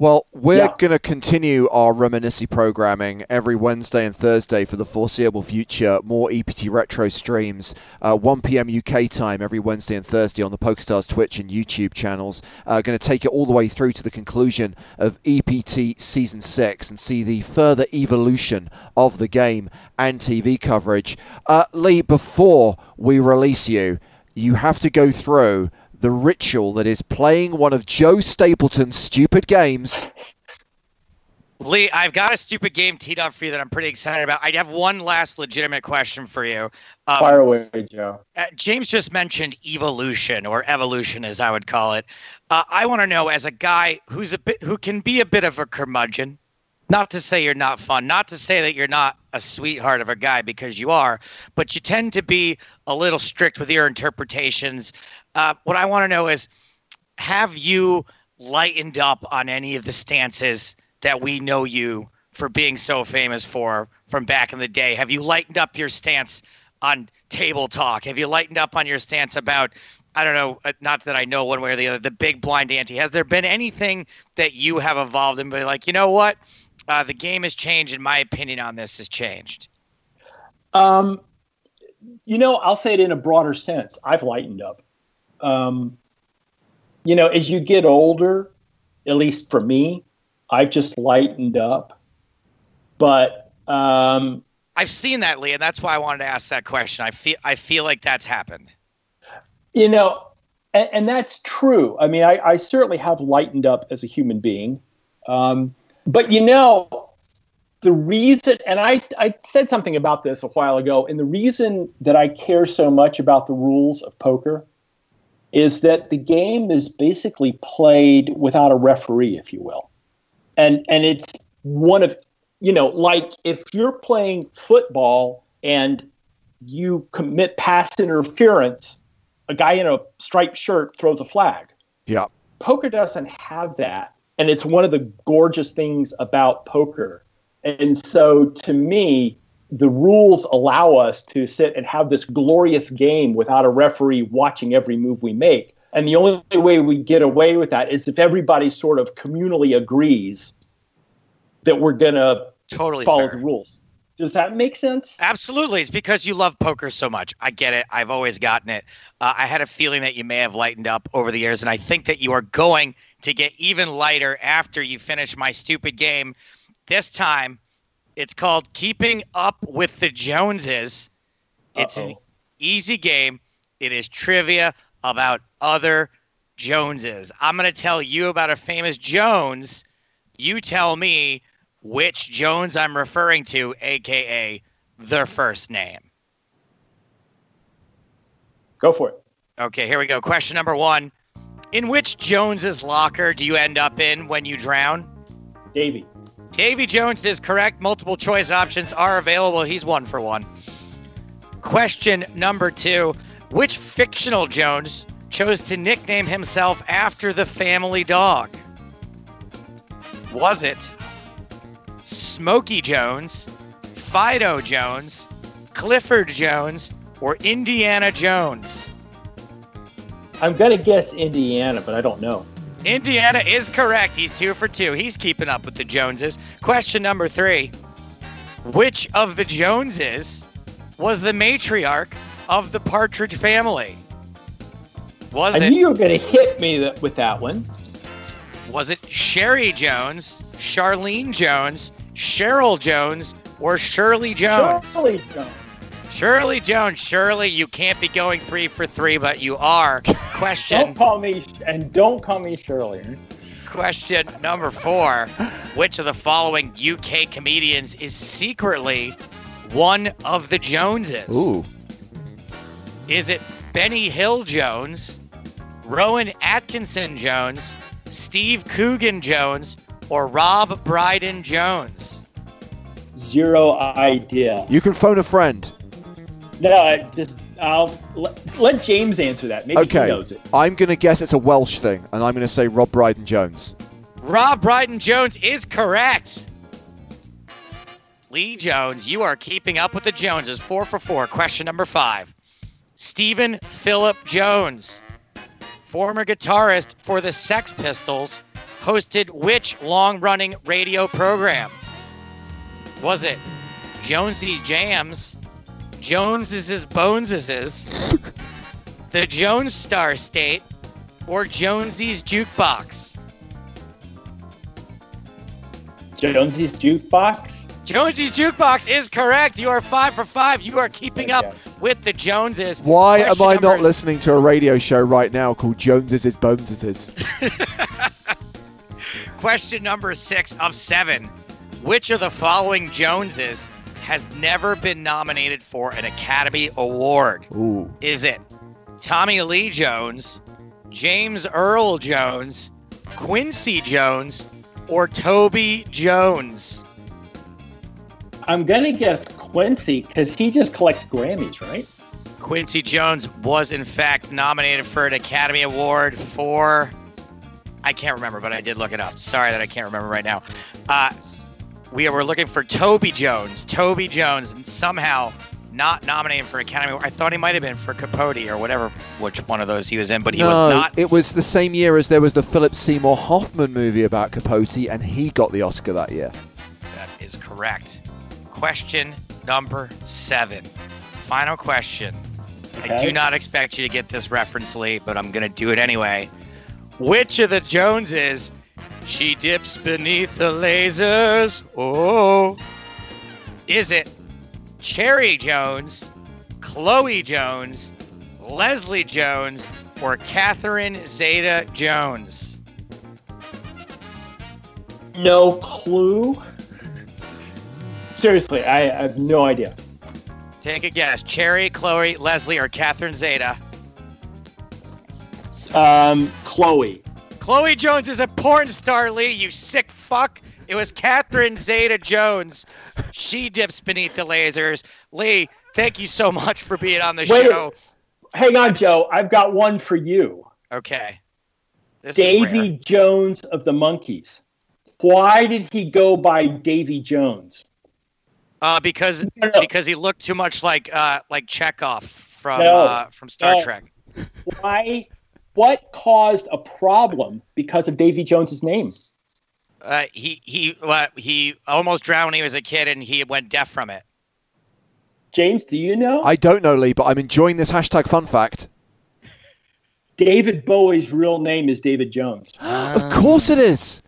Well, we're yeah. going to continue our Reminiscy programming every Wednesday and Thursday for the foreseeable future. More EPT Retro streams, uh, 1 p.m. UK time every Wednesday and Thursday on the PokerStars Twitch and YouTube channels. Uh, going to take it all the way through to the conclusion of EPT Season 6 and see the further evolution of the game and TV coverage. Uh, Lee, before we release you, you have to go through the ritual that is playing one of Joe Stapleton's stupid games.
Lee, I've got a stupid game teed up for you that I'm pretty excited about. I have one last legitimate question for you.
Um, Fire away, Joe.
Uh, James just mentioned evolution or evolution, as I would call it. Uh, I want to know, as a guy who's a bit, who can be a bit of a curmudgeon, not to say you're not fun, not to say that you're not a sweetheart of a guy because you are, but you tend to be a little strict with your interpretations uh, what I want to know is have you lightened up on any of the stances that we know you for being so famous for from back in the day? Have you lightened up your stance on table talk? Have you lightened up on your stance about, I don't know, uh, not that I know one way or the other, the big blind ante? Has there been anything that you have evolved and be like, you know what? Uh, the game has changed, and my opinion on this has changed.
Um, you know, I'll say it in a broader sense. I've lightened up um, you know, as you get older, at least for me, I've just lightened up. But um,
I've seen that, Lee, and that's why I wanted to ask that question. I feel I feel like that's happened.
You know, and, and that's true. I mean, I, I, certainly have lightened up as a human being. Um, but you know, the reason, and I, I said something about this a while ago, and the reason that I care so much about the rules of poker is that the game is basically played without a referee, if you will. And and it's one of you know, like if you're playing football and you commit pass interference, a guy in a striped shirt throws a flag.
Yeah.
Poker doesn't have that. And it's one of the gorgeous things about poker. And so to me, the rules allow us to sit and have this glorious game without a referee watching every move we make. And the only way we get away with that is if everybody sort of communally agrees that we're going to
totally
follow
fair.
the rules. Does that make sense?
Absolutely. It's because you love poker so much. I get it. I've always gotten it. Uh, I had a feeling that you may have lightened up over the years, and I think that you are going to get even lighter after you finish my stupid game. This time, it's called Keeping Up with the Joneses. It's Uh-oh. an easy game. It is trivia about other Joneses. I'm going to tell you about a famous Jones. You tell me which Jones I'm referring to, aka their first name.
Go for it.
Okay, here we go. Question number one. In which Jones's locker do you end up in when you drown?
Davy.
Davy Jones is correct. Multiple choice options are available. He's one for one. Question number two Which fictional Jones chose to nickname himself after the family dog? Was it Smokey Jones, Fido Jones, Clifford Jones, or Indiana Jones?
I'm going to guess Indiana, but I don't know.
Indiana is correct. He's two for two. He's keeping up with the Joneses. Question number three Which of the Joneses was the matriarch of the Partridge family? Was
I
it?
knew you were going to hit me with that one.
Was it Sherry Jones, Charlene Jones, Cheryl Jones, or Shirley Jones?
Shirley Jones.
Shirley Jones. Shirley, you can't be going three for three, but you are. Question.
don't call me and don't call me Shirley.
Question number four Which of the following UK comedians is secretly one of the Joneses?
Ooh.
Is it Benny Hill Jones, Rowan Atkinson Jones, Steve Coogan Jones, or Rob Brydon Jones?
Zero idea.
You can phone a friend.
No, I just I'll let, let James answer that. Maybe
Okay.
he knows it.
I'm going to guess it's a Welsh thing, and I'm going to say Rob Brydon Jones.
Rob Brydon Jones is correct. Lee Jones, you are keeping up with the Joneses. Four for four. Question number five. Stephen Philip Jones, former guitarist for the Sex Pistols, hosted which long running radio program? Was it Jonesy's Jams, Jones's Bones's, the Jones Star State, or Jonesy's Jukebox?
Jonesy's jukebox.
Jonesy's Jukebox is correct. You are five for five. You are keeping up
Okay.
with the Joneses.
Why
Question
am I
number-
not listening to a radio show right now called Joneses is Boneses?
Question number six of seven. Which of the following Joneses has never been nominated for an Academy Award?
Ooh.
Is it Tommy Lee Jones, James Earl Jones, Quincy Jones, or Toby Jones?
I'm gonna guess Quincy because he just collects Grammys, right?
Quincy Jones was in fact nominated for an Academy Award for I can't remember, but I did look it up. Sorry that I can't remember right now. Uh, we were looking for Toby Jones. Toby Jones, and somehow not nominated for Academy I thought he might have been for Capote or whatever, which one of those he was in, but he
no,
was not.
it was the same year as there was the Philip Seymour Hoffman movie about Capote, and he got the Oscar that year.
That is correct. Question number seven. Final question. I do not expect you to get this reference, Lee, but I'm going to do it anyway. Which of the Joneses she dips beneath the lasers? Oh. Is it Cherry Jones, Chloe Jones, Leslie Jones, or Catherine Zeta Jones?
No clue. Seriously, I, have no idea.
Take a guess. Cherry, Chloe, Leslie, or Catherine Zeta?
Um, Chloe.
Chloe Jones is a porn star, Lee, you sick fuck. It was Catherine Zeta Jones. She dips beneath the lasers. Lee, thank you so much for being on the
Wait.
show.
Hang on, Joe. I've got one for you.
Okay. This
Davy. Jones of the Monkees. Why did he go by Davy Jones?
Uh, because
No, no.
because he looked too much like uh, like Chekov from
No.
uh, from Star. Trek.
Why? What caused a problem because of Davy Jones's name?
Uh, he he uh, he almost drowned when he was a kid, and he went deaf from it.
James, do you know?
I don't know, Lee, but I'm enjoying this hashtag fun fact.
David Bowie's real name is David Jones.
Of course it is.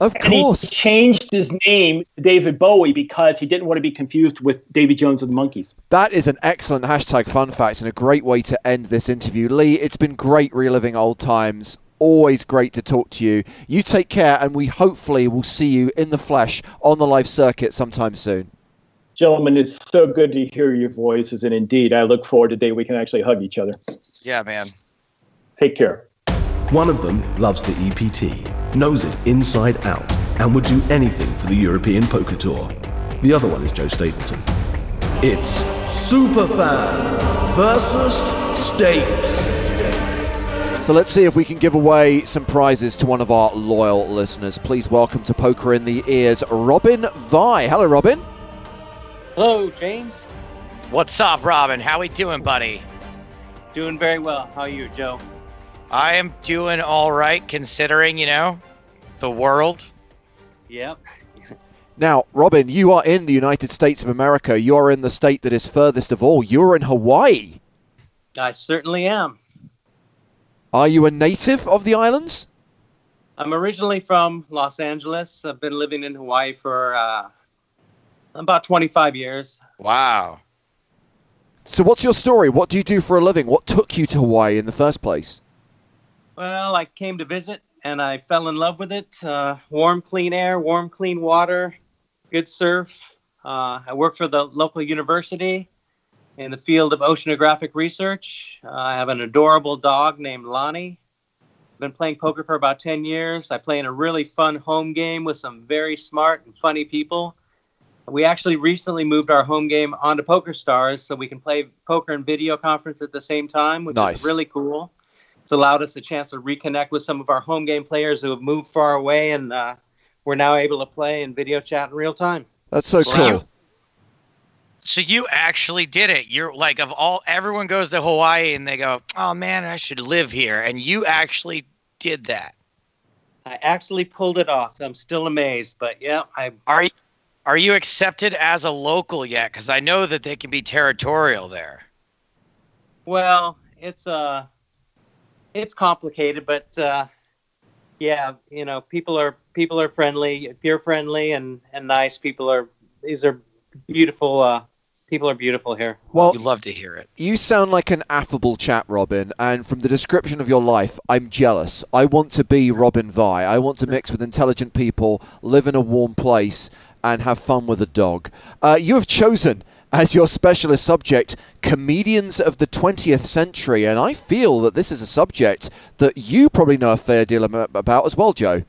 Of
And he
course.
changed his name to David Bowie because he didn't want to be confused with Davy Jones of the Monkees.
That is an excellent hashtag fun fact and a great way to end this interview. Lee, it's been great reliving old times. Always great to talk to you. You take care, and we hopefully will see you in the flesh on the live circuit sometime soon.
Gentlemen, it's so good to hear your voices, and indeed, I look forward to the day we can actually hug each other.
Yeah, man.
Take care.
One of them loves the EPT, knows it inside out, and would do anything for the European Poker Tour. The other one is Joe Stapleton. It's Superfan versus Stapes.
So let's see if we can give away some prizes to one of our loyal listeners. Please welcome to Poker in the Ears, Robin Vi. Hello, Robin.
Hello, James.
What's up, Robin? How we doing, buddy?
Doing very well. How are you, Joe?
I am doing all right, considering you know the world.
Yep.
Now, Robin, you are in the United States of America. You are in the state that is furthest of all. You're in Hawaii.
I certainly am.
Are you a native of the islands?
I'm originally from Los Angeles. I've been living in Hawaii for uh, about 25 years.
Wow.
So, what's your story? What do you do for a living? What took you to Hawaii in the first place?
Well, I came to visit and I fell in love with it. Uh, warm, clean air, warm, clean water, good surf. Uh, I work for the local university in the field of oceanographic research. Uh, I have an adorable dog named Lonnie. I've been playing poker for about 10 years. I play in a really fun home game with some very smart and funny people. We actually recently moved our home game onto Poker Stars so we can play poker and video conference at the same time, which
Nice.
is really cool. It's allowed us a chance to reconnect with some of our home game players who have moved far away, and uh, we're now able to play and video chat in real time.
That's so
So
cool.
you- So you actually did it. You're like of all everyone goes to Hawaii and they go, "Oh man, I should live here." And you actually did that.
I actually pulled it off. I'm still amazed, but yeah, I
Are you are you accepted as a local yet? Because I know that they can be territorial there.
Well, it's uh it's complicated, but uh yeah, you know, people are people are friendly. If you're friendly and and nice, people are these are beautiful uh people are beautiful here.
Well,
You love to hear it.
You sound like an affable chap, Robin, and from the description of your life, I'm jealous. I want to be Robin Vi. I want to mix with intelligent people, live in a warm place, and have fun with a dog. Uh, you have chosen as your specialist subject comedians of the 20th century, and I feel that this is a subject that you probably know a fair deal about as well, Joe.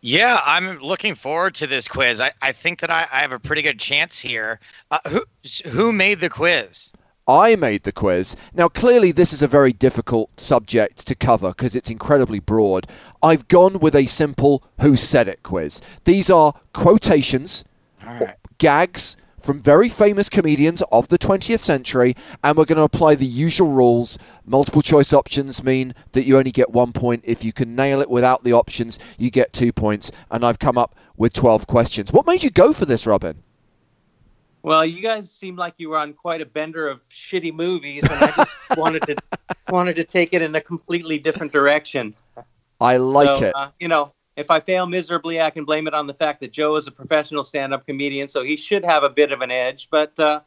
Yeah, I'm looking forward to this quiz. I, I think that I, I have a pretty good chance here. Uh, who who made the quiz?
I made the quiz. Now, clearly, this is a very difficult subject to cover because it's incredibly broad. I've gone with a simple Who Said It quiz. These are quotations,
right.
gags from very famous comedians of the 20th century, and we're going to apply the usual rules. Multiple choice options mean that you only get one point. If you can nail it without the options, you get two points. And I've come up with 12 questions. What made you go for this, Robin?
Well, you guys seem like you were on quite a bender of shitty movies, and I just wanted to wanted to take it in a completely different direction.
I like
So,
it.
Uh, you know, if I fail miserably, I can blame it on the fact that Joe is a professional stand-up comedian, so he should have a bit of an edge. But uh,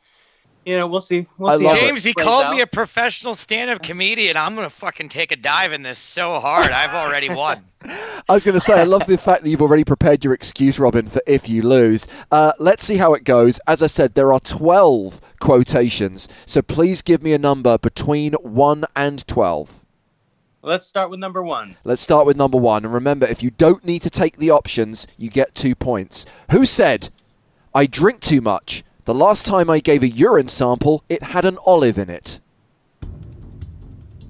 you know, we'll see. We'll
I
see.
love
how
it.
James, he called
out.
me a professional stand-up comedian. I'm gonna fucking take a dive in this so hard. I've already won.
I was going to say, I love the fact that you've already prepared your excuse, Robin, for if you lose. Uh, let's see how it goes. As I said, there are 12 quotations, so please give me a number between 1 and 12.
Let's start with number one.
Let's start with number 1. And remember, if you don't need to take the options, you get two points. Who said, I drink too much? The last time I gave a urine sample, it had an olive in it.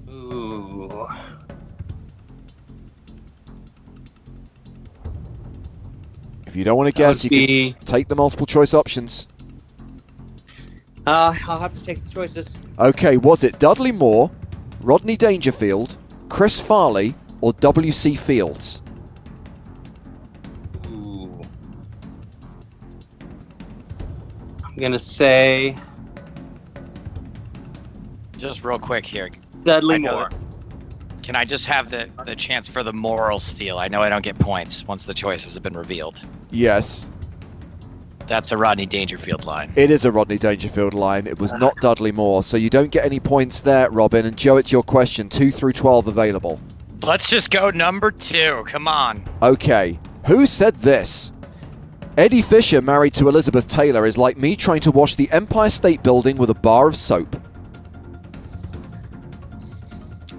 Ooh.
If you don't want to guess, you
be.
can take the multiple choice options.
Uh, I'll have to take the choices.
Okay, was it Dudley Moore, Rodney Dangerfield, Chris Farley, or W.C. Fields?
Ooh. I'm gonna say
Just real quick here.
Dudley
I
Moore.
Can I just have the, the chance for the moral steal? I know I don't get points once the choices have been revealed.
Yes,
That's a Rodney Dangerfield line.
it is a Rodney Dangerfield line. It was uh-huh. not Dudley Moore, so you don't get any points there, Robin. And Joe, it's your question. 2 through 12 available.
Let's just go number two. Come on.
Okay, who said this? Eddie Fisher, married to Elizabeth Taylor, is like me trying to wash the Empire State Building with a bar of soap.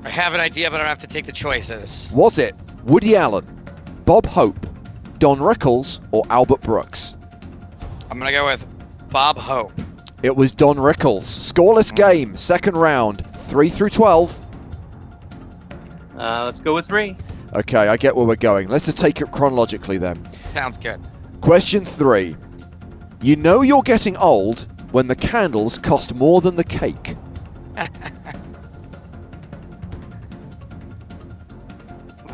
I have an idea, but I don't have to take the choices.
Was it Woody Allen, Bob Hope, Don Rickles, or Albert Brooks?
I'm gonna go with Bob Hope.
It was Don Rickles. Scoreless game, second round, 3 through 12.
Uh, let's go with three.
Okay, I get where we're going. Let's just take it chronologically then.
Sounds good.
Question 3. You know you're getting old when the candles cost more than the cake.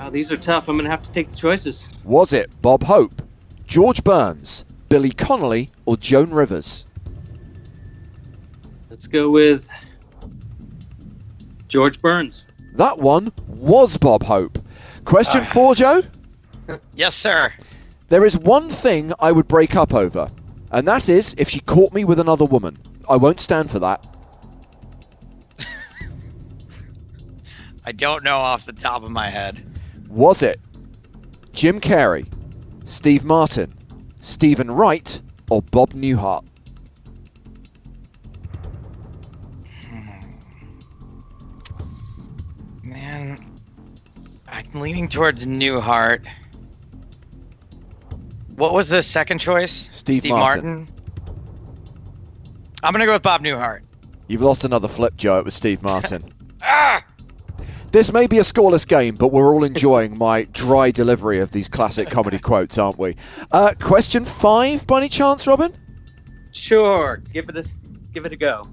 Wow, these are tough. I'm gonna have to take the choices.
Was it Bob Hope, George Burns, Billy Connolly, or Joan Rivers?
Let's go with George Burns.
That one was Bob Hope. Question
Ah.
4, Joe?
Yes, sir.
There is one thing I would break up over, and that is if she caught me with another woman. I won't stand for that.
I don't know off the top of my head.
Was it Jim Carrey, Steve Martin, Stephen Wright, or Bob Newhart?
Man, I'm leaning towards Newhart. What was the second choice?
Steve Martin.
I'm gonna go with Bob Newhart.
You've lost another flip, Joe. It was Steve Martin.
Ah!
This may be a scoreless game, but we're all enjoying my dry delivery of these classic comedy quotes, aren't we? Uh, question five, by any chance, Robin?
Sure, give it a give it a go.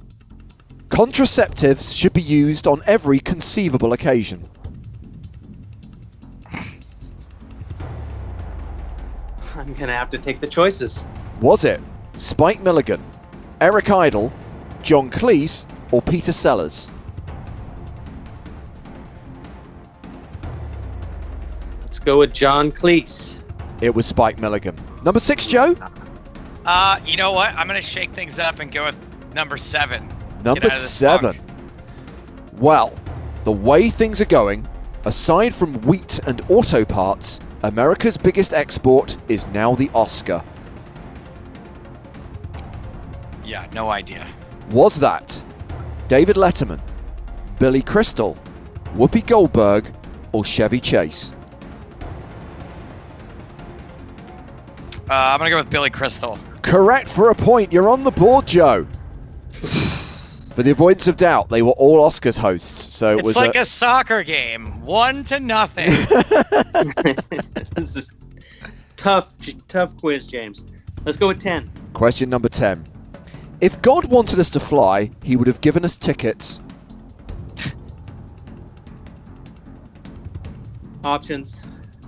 Contraceptives should be used on every conceivable occasion.
I'm gonna have to take the choices.
Was it Spike Milligan, Eric Idle, John Cleese, or Peter Sellers?
Go with John Cleese.
It was Spike Milligan. Number six, Joe?
Uh, you know what? I'm gonna shake things up and go with number seven.
Number
out of this
seven.
funk.
Well, the way things are going, aside from wheat and auto parts, America's biggest export is now the Oscar.
Yeah, no idea.
Was that David Letterman, Billy Crystal, Whoopi Goldberg, or Chevy Chase?
Uh, I'm gonna go with Billy Crystal.
Correct for a point. You're on the board, Joe. For the avoidance of doubt, they were all Oscars hosts, so it
It's
was
like
a,
a soccer game, one to nothing.
this is tough, tough quiz, James. Let's go with ten.
question number 10. If God wanted us to fly, he would have given us tickets.
Options.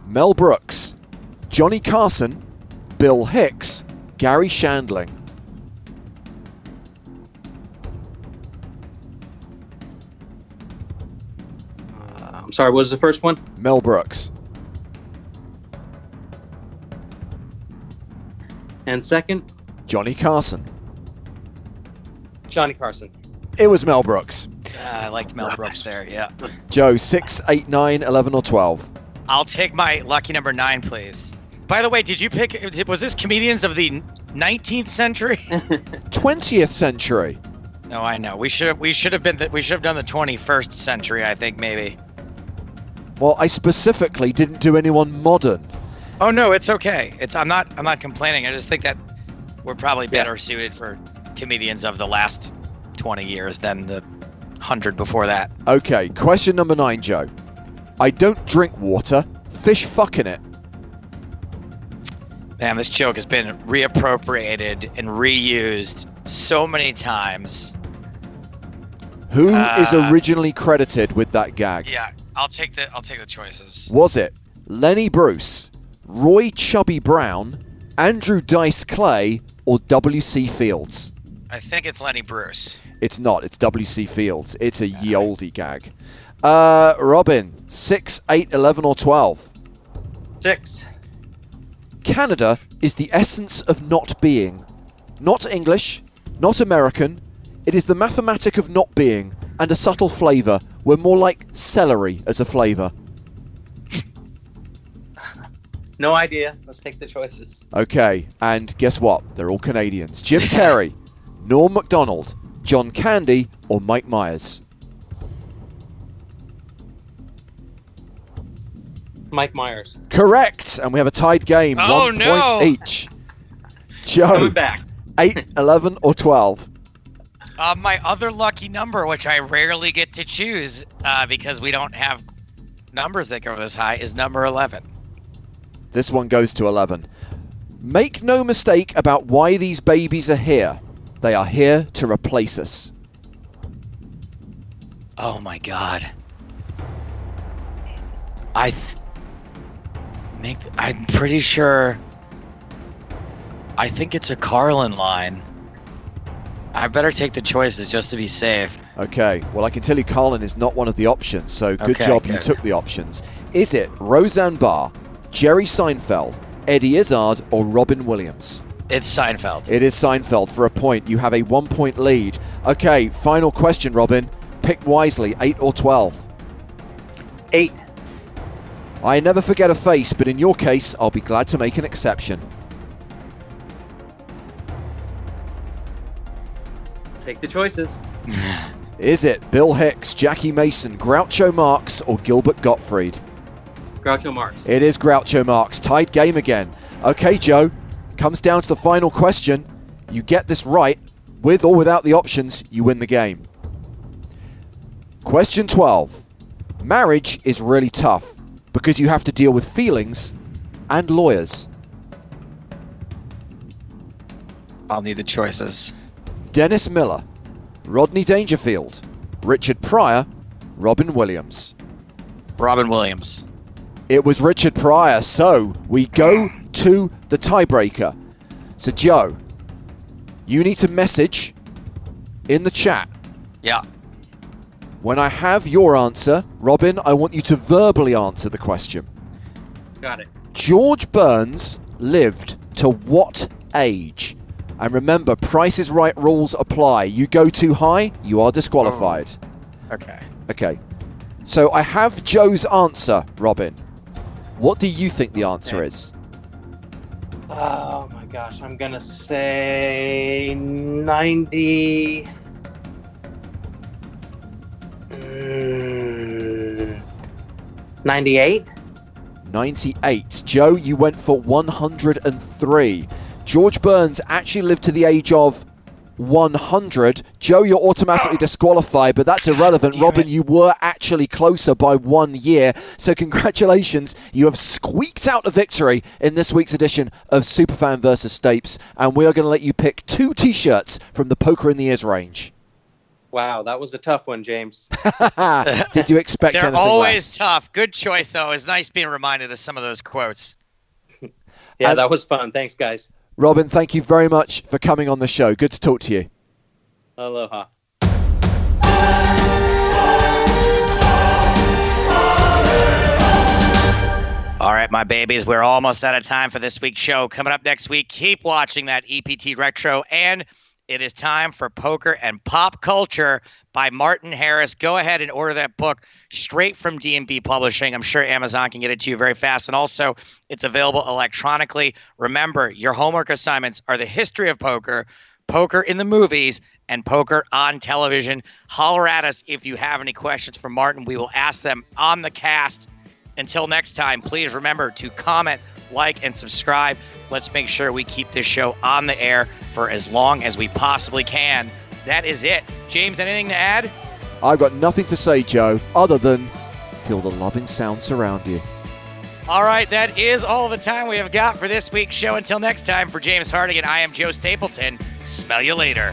Mel Brooks, Johnny Carson, Bill Hicks, Garry Shandling.
Uh, I'm sorry. What was the first one?
Mel Brooks.
And second,
Johnny Carson.
Johnny Carson.
It was Mel Brooks.
Ah, I liked Mel Brooks there. Yeah.
Joe, 6, 8, 9, 11, or 12?
I'll take my lucky number nine, please. By the way, did you pick? Was this comedians of the 19th century?
20th century.
no, I know. We should have. We should have been. The, we should have done the 21st century. I think maybe.
Well, I specifically didn't do anyone modern.
Oh no, it's okay. It's. I'm not. I'm not complaining. I just think that we're probably better suited for comedians of the last 20 years than the hundred before that.
Okay, question number 9, Joe. I don't drink water. Fish fucking it.
Man, this joke has been reappropriated and reused so many times.
Who is
Uh,
originally credited with that gag?
Yeah, I'll take the. I'll take the choices.
Was it Lenny Bruce, Roy Chubby Brown, Andrew Dice Clay, or W.C. Fields?
I think it's Lenny Bruce.
It's not. It's W.C. Fields. It's a ye olde gag. Uh, Robin, 6, 8, 11, or 12?
Six.
Canada is the essence of not being. Not English, not American. It is the mathematic of not being and a subtle flavour. We're more like celery as a flavour.
No idea. Let's take the choices.
Okay, and guess what? They're all Canadians. Jim Carrey, Norm Macdonald, John Candy, or Mike Myers.
Mike Myers.
Correct, and we have a tied game.
Oh,
one
no.
point each. Joe,
Coming back.
8, 11, or 12?
Uh, my other lucky number, which I rarely get to choose uh, because we don't have numbers that go this high, is number 11.
This one goes to 11. Make no mistake about why these babies are here. They are here to replace us.
Oh my god. I th- make. I'm pretty sure. I think it's a Carlin line. I better take the choices just to be safe.
Okay, well, I can tell you Carlin is not one of the options, so good
Okay,
job you took the options. Is it Roseanne Barr, Jerry Seinfeld, Eddie Izzard, or Robin Williams?
It's Seinfeld.
It is Seinfeld for a point. You have a one point lead. Okay, final question, Robin. Pick wisely, 8 or 12.
Eight.
I never forget a face, but in your case, I'll be glad to make an exception.
Take the choices.
Is it Bill Hicks, Jackie Mason, Groucho Marx, or Gilbert Gottfried?
Groucho Marx.
It is Groucho Marx. Tied game again. Okay, Joe. Comes down to the final question. You get this right, with or without the options, you win the game. Question 12. Marriage is really tough because you have to deal with feelings and lawyers.
I'll need the choices.
Dennis Miller, Rodney Dangerfield, Richard Pryor, Robin Williams.
Robin Williams.
It was Richard Pryor, so we go to the tiebreaker. So, Joe, you need to message in the chat.
Yeah.
When I have your answer, Robin, I want you to verbally answer the question.
Got it.
George Burns lived to what age? And remember, Price is Right rules apply. You go too high, you are disqualified.
Oh, okay.
Okay. So I have Joe's answer, Robin. What do you think the answer
Okay.
is?
Oh my gosh, I'm gonna say 90. Mm, 98?
98. Joe, you went for 103. George Burns actually lived to the age of 100. Joe, you're automatically disqualified, but that's irrelevant. Robin, you were actually closer by one year. So, congratulations. You have squeaked out a victory in this week's edition of Superfan versus Stapes, and we are going to let you pick two t shirts from the Poker in the Ears range.
Wow, that was a tough one, James.
Did you expect
They're
anything
always
less?
tough. Good choice, though. It's nice being reminded of some of those quotes.
Yeah,
And-
that was fun. Thanks, guys.
Robin, thank you very much for coming on the show. Good to talk to you.
Aloha.
All right, my babies, we're almost out of time for this week's show. Coming up next week, keep watching that EPT Retro, and it is time for Poker and Pop Culture by Martin Harris. Go ahead and order that book straight from D&B Publishing. I'm sure Amazon can get it to you very fast, and also it's available electronically. Remember, your homework assignments are the history of poker, poker in the movies, and poker on television. Holler at us if you have any questions for Martin. We will ask them on the cast. Until next time, please remember to comment, like, and subscribe. Let's make sure we keep this show on the air for as long as we possibly can. That is it. James, anything to add?
I've got nothing to say, Joe, other than feel the loving sound surround you.
All right, that is all the time we have got for this week's show. Until next time, for James Hartigan, I am Joe Stapleton. Smell you later.